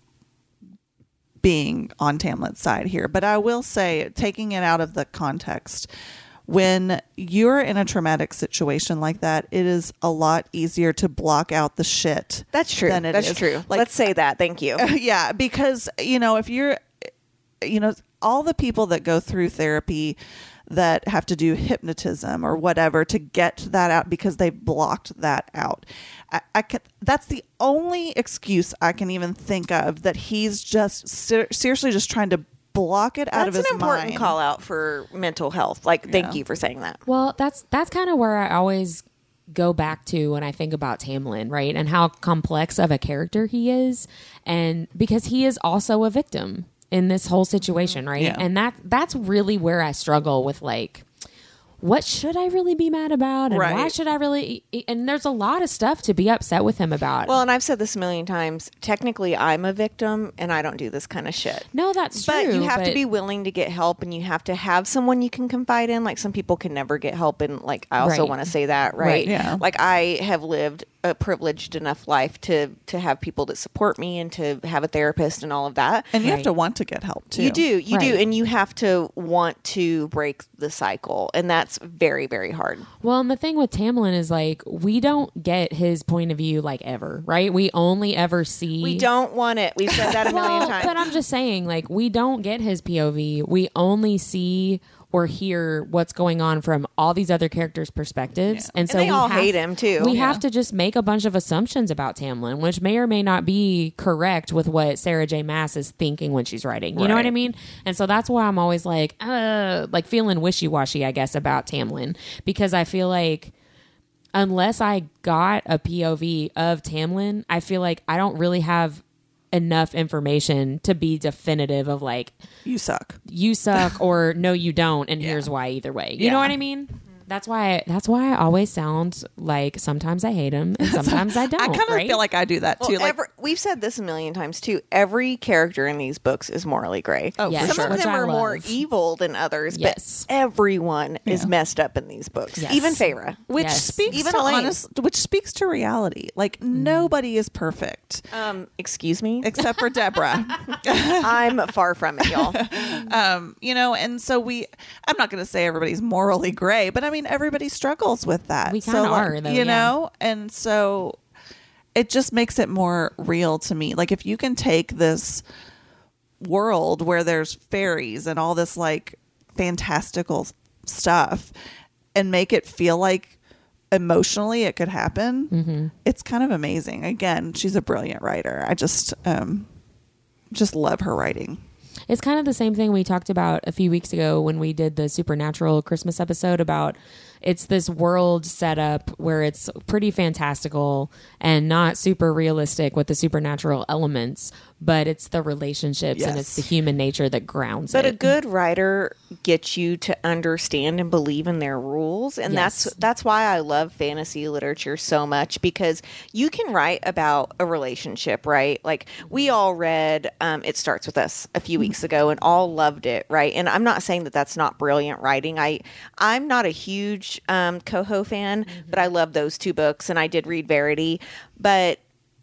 [SPEAKER 2] being on Tamlin's side here, but I will say, taking it out of the context, when you're in a traumatic situation like that, it is a lot easier to block out the shit.
[SPEAKER 3] That's true.
[SPEAKER 2] than it
[SPEAKER 3] That's
[SPEAKER 2] is.
[SPEAKER 3] true.
[SPEAKER 2] Like,
[SPEAKER 3] Let's say that. Thank you.
[SPEAKER 2] yeah, because you know, if you're, you know, all the people that go through therapy that have to do hypnotism or whatever to get that out because they blocked that out. I, I can, that's the only excuse I can even think of that he's just ser- seriously just trying to block it out
[SPEAKER 3] That's
[SPEAKER 2] of his mind.
[SPEAKER 3] That's an important
[SPEAKER 2] mind.
[SPEAKER 3] call out for mental health. Like, thank
[SPEAKER 2] Yeah.
[SPEAKER 3] you for saying that.
[SPEAKER 1] Well, that's that's kind of where I always go back to when I think about Tamlin, right? And how complex of a character he is and because he is also a victim in this whole situation, right?
[SPEAKER 2] Yeah.
[SPEAKER 1] And that that's really where I struggle with like what should I really be mad about and why should I really and there's a lot of stuff to be upset with him about.
[SPEAKER 3] Well, and I've said this a million times. Technically, I'm a victim, and I don't do this kind of shit.
[SPEAKER 1] no, that's
[SPEAKER 3] But
[SPEAKER 1] true.
[SPEAKER 3] But you have to be willing to get help, and you have to have someone you can confide in. Like some people can never get help, and like I also
[SPEAKER 1] Right.
[SPEAKER 3] want to say that, right?
[SPEAKER 2] Right, yeah.
[SPEAKER 3] Like I have lived a privileged enough life to to have people that support me and to have a therapist and all of that.
[SPEAKER 2] And you have to want to get help too.
[SPEAKER 3] You do, you do, and you have to want to break the cycle, and that's very, very hard.
[SPEAKER 1] Well, and the thing with Tamlin is like we don't get his point of view like ever, right? We only ever see
[SPEAKER 3] We don't want it. We've said that a million
[SPEAKER 1] Well,
[SPEAKER 3] times.
[SPEAKER 1] But I'm just saying, like, we don't get his POV. We only see or hear what's going on from all these other characters' perspectives, and so
[SPEAKER 3] they
[SPEAKER 1] we
[SPEAKER 3] all
[SPEAKER 1] have-
[SPEAKER 3] hate him, too.
[SPEAKER 1] We
[SPEAKER 3] Yeah.
[SPEAKER 1] have to just make a bunch of assumptions about Tamlin, which may or may not be correct with what Sarah J. Maas is thinking when she's writing. You know what I mean? And so that's why I'm always like, uh, like feeling wishy washy, I guess, about Tamlin because I feel like unless I got a POV of Tamlin, I feel like I don't really have enough information to be definitive of like
[SPEAKER 2] You suck.
[SPEAKER 1] you suck or no you don't and here's why either way. You know what I mean? That's why that's why I always sound like sometimes I hate him and sometimes I don't.
[SPEAKER 2] I kind of
[SPEAKER 1] right?
[SPEAKER 2] feel like I do that
[SPEAKER 3] Well,
[SPEAKER 2] too. like
[SPEAKER 3] every- we've said this a million times too. Every character in these books is morally gray.
[SPEAKER 2] Oh,
[SPEAKER 1] Yes,
[SPEAKER 2] for
[SPEAKER 3] Some
[SPEAKER 2] sure.
[SPEAKER 3] of
[SPEAKER 1] which
[SPEAKER 3] them
[SPEAKER 1] I
[SPEAKER 3] are more evil than others,
[SPEAKER 1] Yes.
[SPEAKER 3] but everyone is messed up in these books.
[SPEAKER 1] Yes.
[SPEAKER 3] Even Feyre.
[SPEAKER 2] which
[SPEAKER 1] Yes.
[SPEAKER 2] speaks
[SPEAKER 3] Even
[SPEAKER 2] to
[SPEAKER 3] Elain.
[SPEAKER 2] honest, which speaks to reality. Like nobody is perfect
[SPEAKER 3] Um, excuse me.
[SPEAKER 2] except for Deborah.
[SPEAKER 3] I'm far from it, y'all.
[SPEAKER 2] um, you know, and so we. I'm not going to say everybody's morally gray, but I mean everybody struggles with that.
[SPEAKER 1] We
[SPEAKER 2] So,
[SPEAKER 1] kinda
[SPEAKER 2] like,
[SPEAKER 1] are, though,
[SPEAKER 2] you
[SPEAKER 1] yeah.
[SPEAKER 2] know, and so it just makes it more real to me. Like if you can take this world where there's fairies and all this like fantastical stuff and make it feel like emotionally it could happen
[SPEAKER 1] Mm-hmm.
[SPEAKER 2] it's kind of amazing again she's a brilliant writer i just um just love her writing
[SPEAKER 1] It's kind of the same thing we talked about a few weeks ago when we did the supernatural Christmas episode about it's this world setup where it's pretty fantastical and not super realistic with the supernatural elements, but it's the relationships and it's the human nature that grounds
[SPEAKER 3] But
[SPEAKER 1] it.
[SPEAKER 3] But a good writer gets you to understand and believe in their rules, and
[SPEAKER 1] Yes.
[SPEAKER 3] that's that's why I love fantasy literature so much because you can write about a relationship, right? Like we all read um, "It Starts with Us" a few weeks ago, and all loved it, right? And I'm not saying that that's not brilliant writing. I I'm not a huge um, Coho fan, but I love those two books, and I did read Verity, but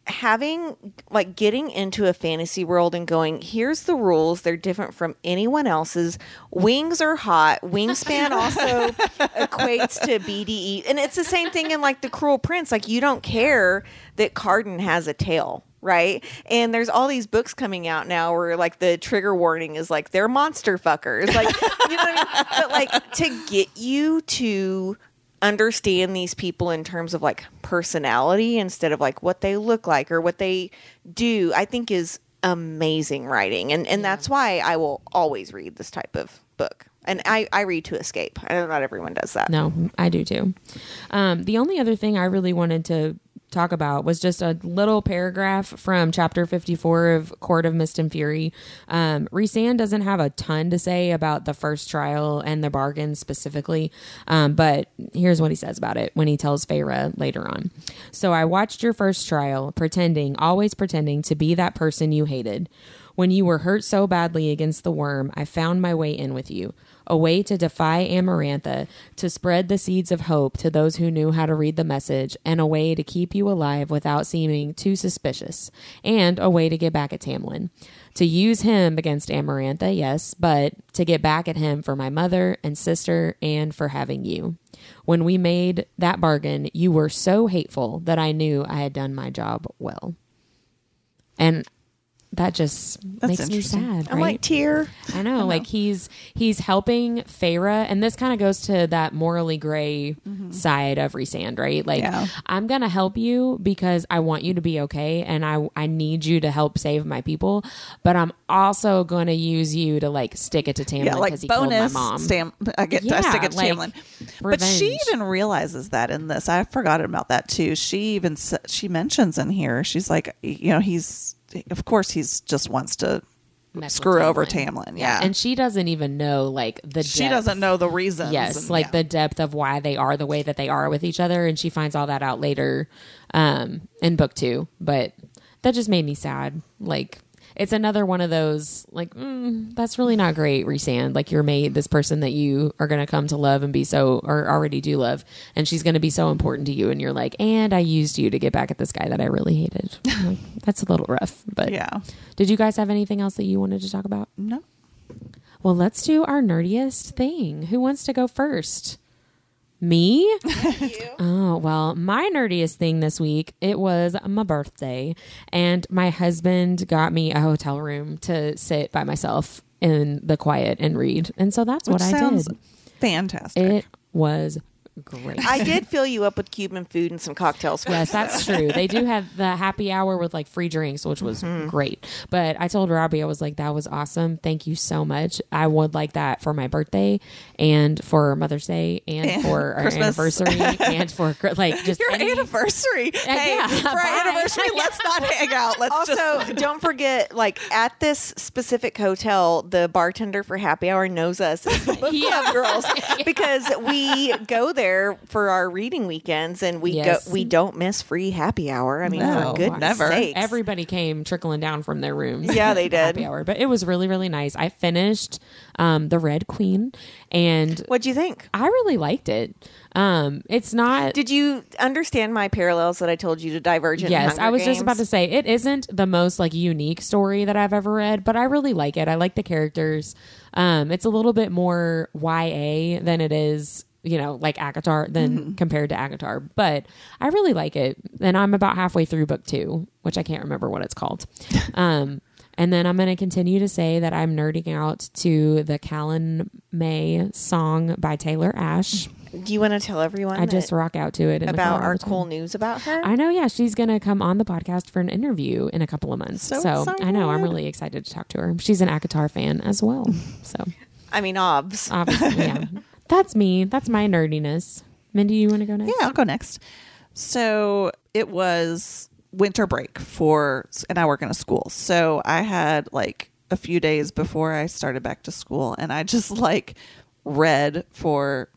[SPEAKER 3] having like getting into a fantasy world and going here's the rules. They're different from anyone else's. Wings are hot. Wingspan also equates to bde and it's the same thing in like the cruel prince. Like you don't care that Cardan has a tail right? And there's all these books coming out now where like the trigger warning is like they're monster fuckers. Like you know what i mean? But like to get you to understand these people in terms of like personality instead of like what they look like or what they do i think is amazing writing. And and that's why i will always read this type of book. And i i read to escape. I know not everyone does that.
[SPEAKER 1] No, I do too. Um, the only other thing I really wanted to talk about was just a little paragraph from chapter 54 of Court of Mist and Fury. Um, Rhysand doesn't have a ton to say about the first trial and the bargain specifically, um, but here's what he says about it when he tells Feyre later on. So I watched your first trial, pretending, always pretending to be that person you hated. When you were hurt so badly against the Wyrm, I found my way in with you a way to defy Amarantha, to spread the seeds of hope to those who knew how to read the message, and a way to keep you alive without seeming too suspicious, and a way to get back at Tamlin. To use him against Amarantha, yes, but to get back at him for my mother and sister and for having you. When we made that bargain, you were so hateful that I knew I had done my job well. And that just makes me sad.
[SPEAKER 3] i'm
[SPEAKER 1] right?
[SPEAKER 3] like tear
[SPEAKER 1] I know, like he's he's helping Feyre, and this kind of goes to that morally gray mm-hmm. side of Rhysand, right? Like,
[SPEAKER 2] Yeah.
[SPEAKER 1] I'm gonna help you because I want you to be okay, and I I need you to help save my people, but I'm also gonna use you to like stick it to Tamlin
[SPEAKER 2] yeah, like
[SPEAKER 1] because he killed my
[SPEAKER 2] bonus
[SPEAKER 1] mom.
[SPEAKER 2] stamp. I get I
[SPEAKER 1] Yeah,
[SPEAKER 2] stick it to
[SPEAKER 1] like,
[SPEAKER 2] Tamlin, but she even realizes that in this. I forgot about that too. She even she mentions in here. She's like, you know, he's of course he's just wants to screw over Tamlin. Yeah,
[SPEAKER 1] and she doesn't even know like the
[SPEAKER 2] she
[SPEAKER 1] depth.
[SPEAKER 2] doesn't know the reasons.
[SPEAKER 1] Yes,
[SPEAKER 2] and-
[SPEAKER 1] like
[SPEAKER 2] yeah.
[SPEAKER 1] the depth of why they are the way that they are with each other, and she finds all that out later um, in book two. But that just made me sad. Like it's another one of those like mm, that's really not great, Rhysand. Like you're made this person that you are going to come to love and be so or already do love, and she's going to be so important to you, and you're like, and I used you to get back at this guy that I really hated. Like, that's a little rough, but
[SPEAKER 2] Yeah.
[SPEAKER 1] Did you guys have anything else that you wanted to talk about?
[SPEAKER 2] No.
[SPEAKER 1] Well, let's do our nerdiest thing. Who wants to go first? Me? oh, well, my nerdiest thing this week, it was my birthday and my husband got me a hotel room to sit by myself in the quiet and read. And so that's
[SPEAKER 2] Which
[SPEAKER 1] what I did.
[SPEAKER 2] fantastic.
[SPEAKER 1] It was great.
[SPEAKER 3] I did fill you up with Cuban food and some cocktails.
[SPEAKER 1] Yes, that's true. They do have the happy hour with like free drinks, which was mm-hmm. great. But I told Robbie, I was like, that was awesome. Thank you so much. I would like that for my birthday and for Mother's Day and,
[SPEAKER 2] And
[SPEAKER 1] for our
[SPEAKER 2] Christmas.
[SPEAKER 1] anniversary and for like just
[SPEAKER 2] Your
[SPEAKER 1] any-
[SPEAKER 2] anniversary. hey,
[SPEAKER 1] yeah,
[SPEAKER 2] for
[SPEAKER 1] bye.
[SPEAKER 2] our anniversary, let's not hang out. Let's
[SPEAKER 3] Also,
[SPEAKER 2] just.
[SPEAKER 3] don't forget, like at this specific hotel, the bartender for happy hour knows us as the book
[SPEAKER 1] Yeah.
[SPEAKER 3] club girls because we go there for our reading weekends and we
[SPEAKER 1] Yes.
[SPEAKER 3] go we don't miss free happy hour. I mean,
[SPEAKER 2] No,
[SPEAKER 3] for goodness
[SPEAKER 2] never.
[SPEAKER 3] sakes.
[SPEAKER 1] Everybody came trickling down from their rooms.
[SPEAKER 3] Yeah, they did.
[SPEAKER 1] Happy hour, but it was really really nice. I finished um, the Red Queen, and
[SPEAKER 3] What'd you think?
[SPEAKER 1] I really liked it. Um, it's not.
[SPEAKER 3] Did you understand my parallels that I told you to Divergent?
[SPEAKER 1] Yes, I was just about to say it isn't the most like unique story that I've ever read, but I really like it. I like the characters. Um, it's a little bit more YA than it is, you know, like ACOTAR than compared to ACOTAR, but I really like it. And I'm about halfway through book two, which I can't remember what it's called. um, and then I'm going to continue to say that I'm nerding out to the Callan May song by Taylor Ash.
[SPEAKER 3] Do you want to tell everyone
[SPEAKER 1] I just rock out to it
[SPEAKER 3] about our cool news about her?
[SPEAKER 1] I know, yeah, she's gonna come on the podcast for an interview in a couple of months.
[SPEAKER 2] So
[SPEAKER 1] So, I know I'm really excited to talk to her. She's an ACOTAR fan as well. So
[SPEAKER 3] I mean, obs.
[SPEAKER 1] obviously, yeah, that's me. That's my nerdiness. Mindy, you want to go next?
[SPEAKER 2] Yeah, I'll go next. So it was winter break for, and I work in a school. So I had like a few days before I started back to school, and I just like read for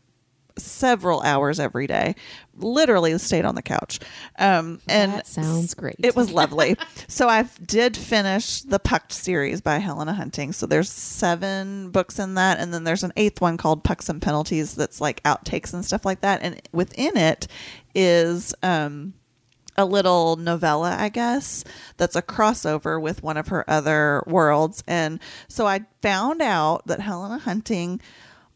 [SPEAKER 2] several hours every day. Literally stayed on the couch. Um, and
[SPEAKER 1] That sounds great.
[SPEAKER 2] It was lovely. so I did finish the Pucked series by Helena Hunting. So there's seven books in that, and then there's an eighth one called Pucks and Penalties that's like outtakes and stuff like that. And within it is um, a little novella, I guess, that's a crossover with one of her other worlds. And so I found out that Helena Hunting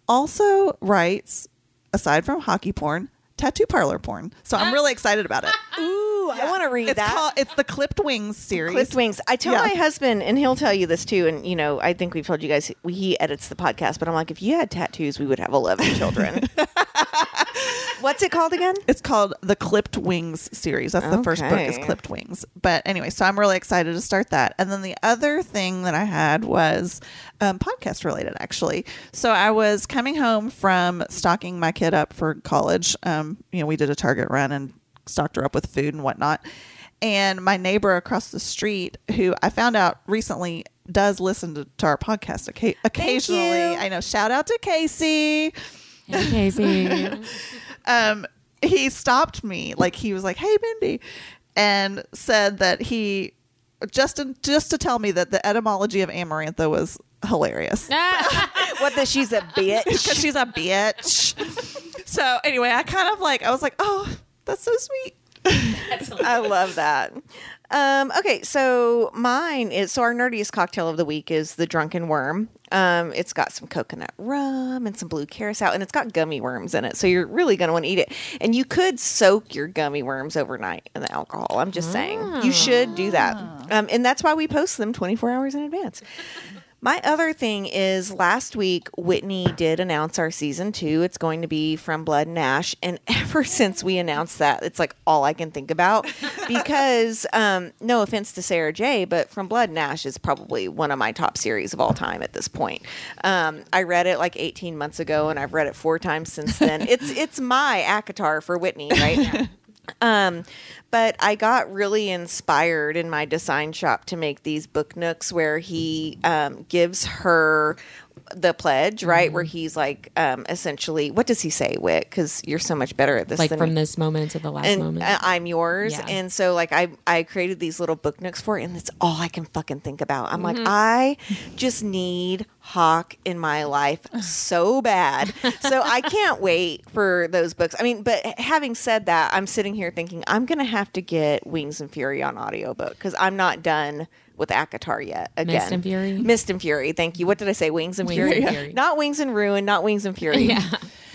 [SPEAKER 2] also writes, aside from hockey porn, tattoo parlor porn. So I'm really excited about it.
[SPEAKER 3] Ooh, I want to read
[SPEAKER 2] It's
[SPEAKER 3] that.
[SPEAKER 2] called it's the Clipped Wings series.
[SPEAKER 3] Clipped wings. I tell
[SPEAKER 2] Yeah.
[SPEAKER 3] my husband, and he'll tell you this too. And you know, I think we've told you guys he edits the podcast. But I'm like, if you had tattoos, we would have 11 children. What's it called again?
[SPEAKER 2] It's called the Clipped Wings series. That's the first book is
[SPEAKER 3] Okay.
[SPEAKER 2] Clipped Wings. But anyway, so I'm really excited to start that. And then the other thing that I had was um, podcast related, actually. So I was coming home from stocking my kid up for college. Um, you know, we did a Target run and stocked her up with food and whatnot. And my neighbor across the street, who I found out recently does listen to, to our podcast occa- occasionally. I know. Shout out to Casey
[SPEAKER 1] Hey, Casey.
[SPEAKER 2] um, he stopped me. Like he was like, "Hey, Mindy," and said that he just to, just to tell me that the etymology of amarantha was hilarious
[SPEAKER 3] What the she's a bitch.
[SPEAKER 2] because she's a bitch. so anyway, I kind of like I was like, "Oh, that's so sweet."
[SPEAKER 3] I love that. Um, okay, so mine is so our nerdiest cocktail of the week is the Drunken Wyrm. Um, it's got some coconut rum and some blue curacao, and it's got gummy worms in it. So you're really going to want to eat it. And you could soak your gummy worms overnight in the alcohol. I'm just saying you should do that, um, and that's why we post them 24 hours in advance. My other thing is last week Whitney did announce our season two. It's going to be from Blood and Ash, and ever since we announced that, it's like all I can think about. Because um, no offense to Sarah J, but From Blood and Ash is probably one of my top series of all time at this point. Um, I read it like 18 months ago, and I've read it four times since then. it's it's my ACOTAR for Whitney right now. Um, but I got really inspired in my design shop to make these book nooks where he um, gives her the pledge, right? Where he's like, um, essentially, what does he say, Wick? Because you're so much better at this.
[SPEAKER 1] like from
[SPEAKER 3] me.
[SPEAKER 1] this moment to the last
[SPEAKER 3] and
[SPEAKER 1] moment.
[SPEAKER 3] uh, I'm yours.
[SPEAKER 1] Yeah.
[SPEAKER 3] And so, like, I I created these little book nooks for it, and that's all I can fucking think about. I'm
[SPEAKER 1] Mm-hmm.
[SPEAKER 3] like, I just need Hawke in my life so bad. so I can't wait for those books. I mean, but having said that, I'm sitting here thinking I'm gonna have to get Wings and Fury on audiobook because I'm not done with ACOTAR yet. Again,
[SPEAKER 1] Mist and Fury?
[SPEAKER 3] Mist and Fury. Thank you. What did I say? Wings and
[SPEAKER 1] Wings
[SPEAKER 3] Fury.
[SPEAKER 1] and Fury.
[SPEAKER 3] Not Wings and Ruin. Not Wings and Fury.
[SPEAKER 1] Yeah.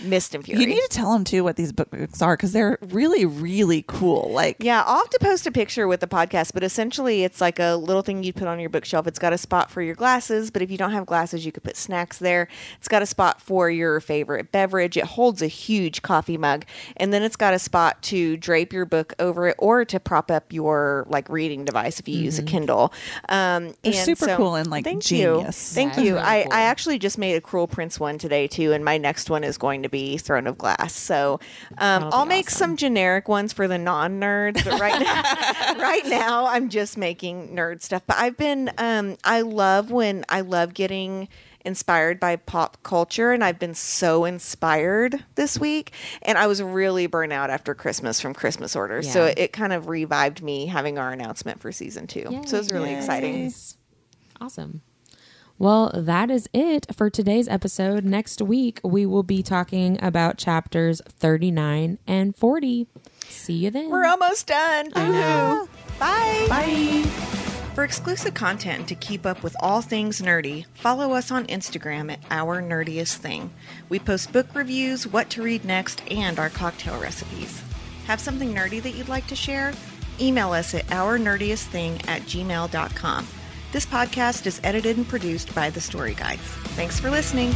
[SPEAKER 3] Mist and Fury.
[SPEAKER 2] You need to tell them too what these books are because they're really, really cool. Like,
[SPEAKER 3] Yeah, I'll have to post a picture with the podcast, but essentially it's like a little thing you put on your bookshelf. It's got a spot for your glasses, but if you don't have glasses, you could put snacks there. It's got a spot for your favorite beverage. It holds a huge coffee mug, and then it's got a spot to drape your book over it or to prop up your like reading device if you use a mm-hmm. Kindle. Um,
[SPEAKER 2] They're
[SPEAKER 3] and
[SPEAKER 2] super
[SPEAKER 3] so-
[SPEAKER 2] cool and, like,
[SPEAKER 3] thank
[SPEAKER 2] genius.
[SPEAKER 3] You. Thank
[SPEAKER 1] Yeah,
[SPEAKER 3] you.
[SPEAKER 1] really
[SPEAKER 3] I,
[SPEAKER 1] cool.
[SPEAKER 3] I actually just made a Cruel Prince one today too, and my next one is going to be Throne of Glass. So um,
[SPEAKER 1] That'll be
[SPEAKER 3] I'll make
[SPEAKER 1] awesome.
[SPEAKER 3] some generic ones for the non nerds, but right now, right now I'm just making nerd stuff. But I've been um, I love when I love getting inspired by pop culture and I've been so inspired this week and I was really burnt out after Christmas from Christmas orders. So it, it kind of revived me having our announcement for season 2. So it was really
[SPEAKER 2] Yay.
[SPEAKER 3] exciting.
[SPEAKER 1] Awesome. Well, that is it for today's episode. Next week, we will be talking about chapters 39 and 40. See you then.
[SPEAKER 3] We're almost done.
[SPEAKER 1] I know.
[SPEAKER 3] Ah, bye.
[SPEAKER 2] bye.
[SPEAKER 3] For exclusive content and to keep up with all things nerdy, follow us on Instagram at Our Nerdiest Thing. We post book reviews, what to read next, and our cocktail recipes. Have something nerdy that you'd like to share? Email us at ournerdiestthing at gmail.com. This podcast is edited and produced by The Story Guides. Thanks for listening.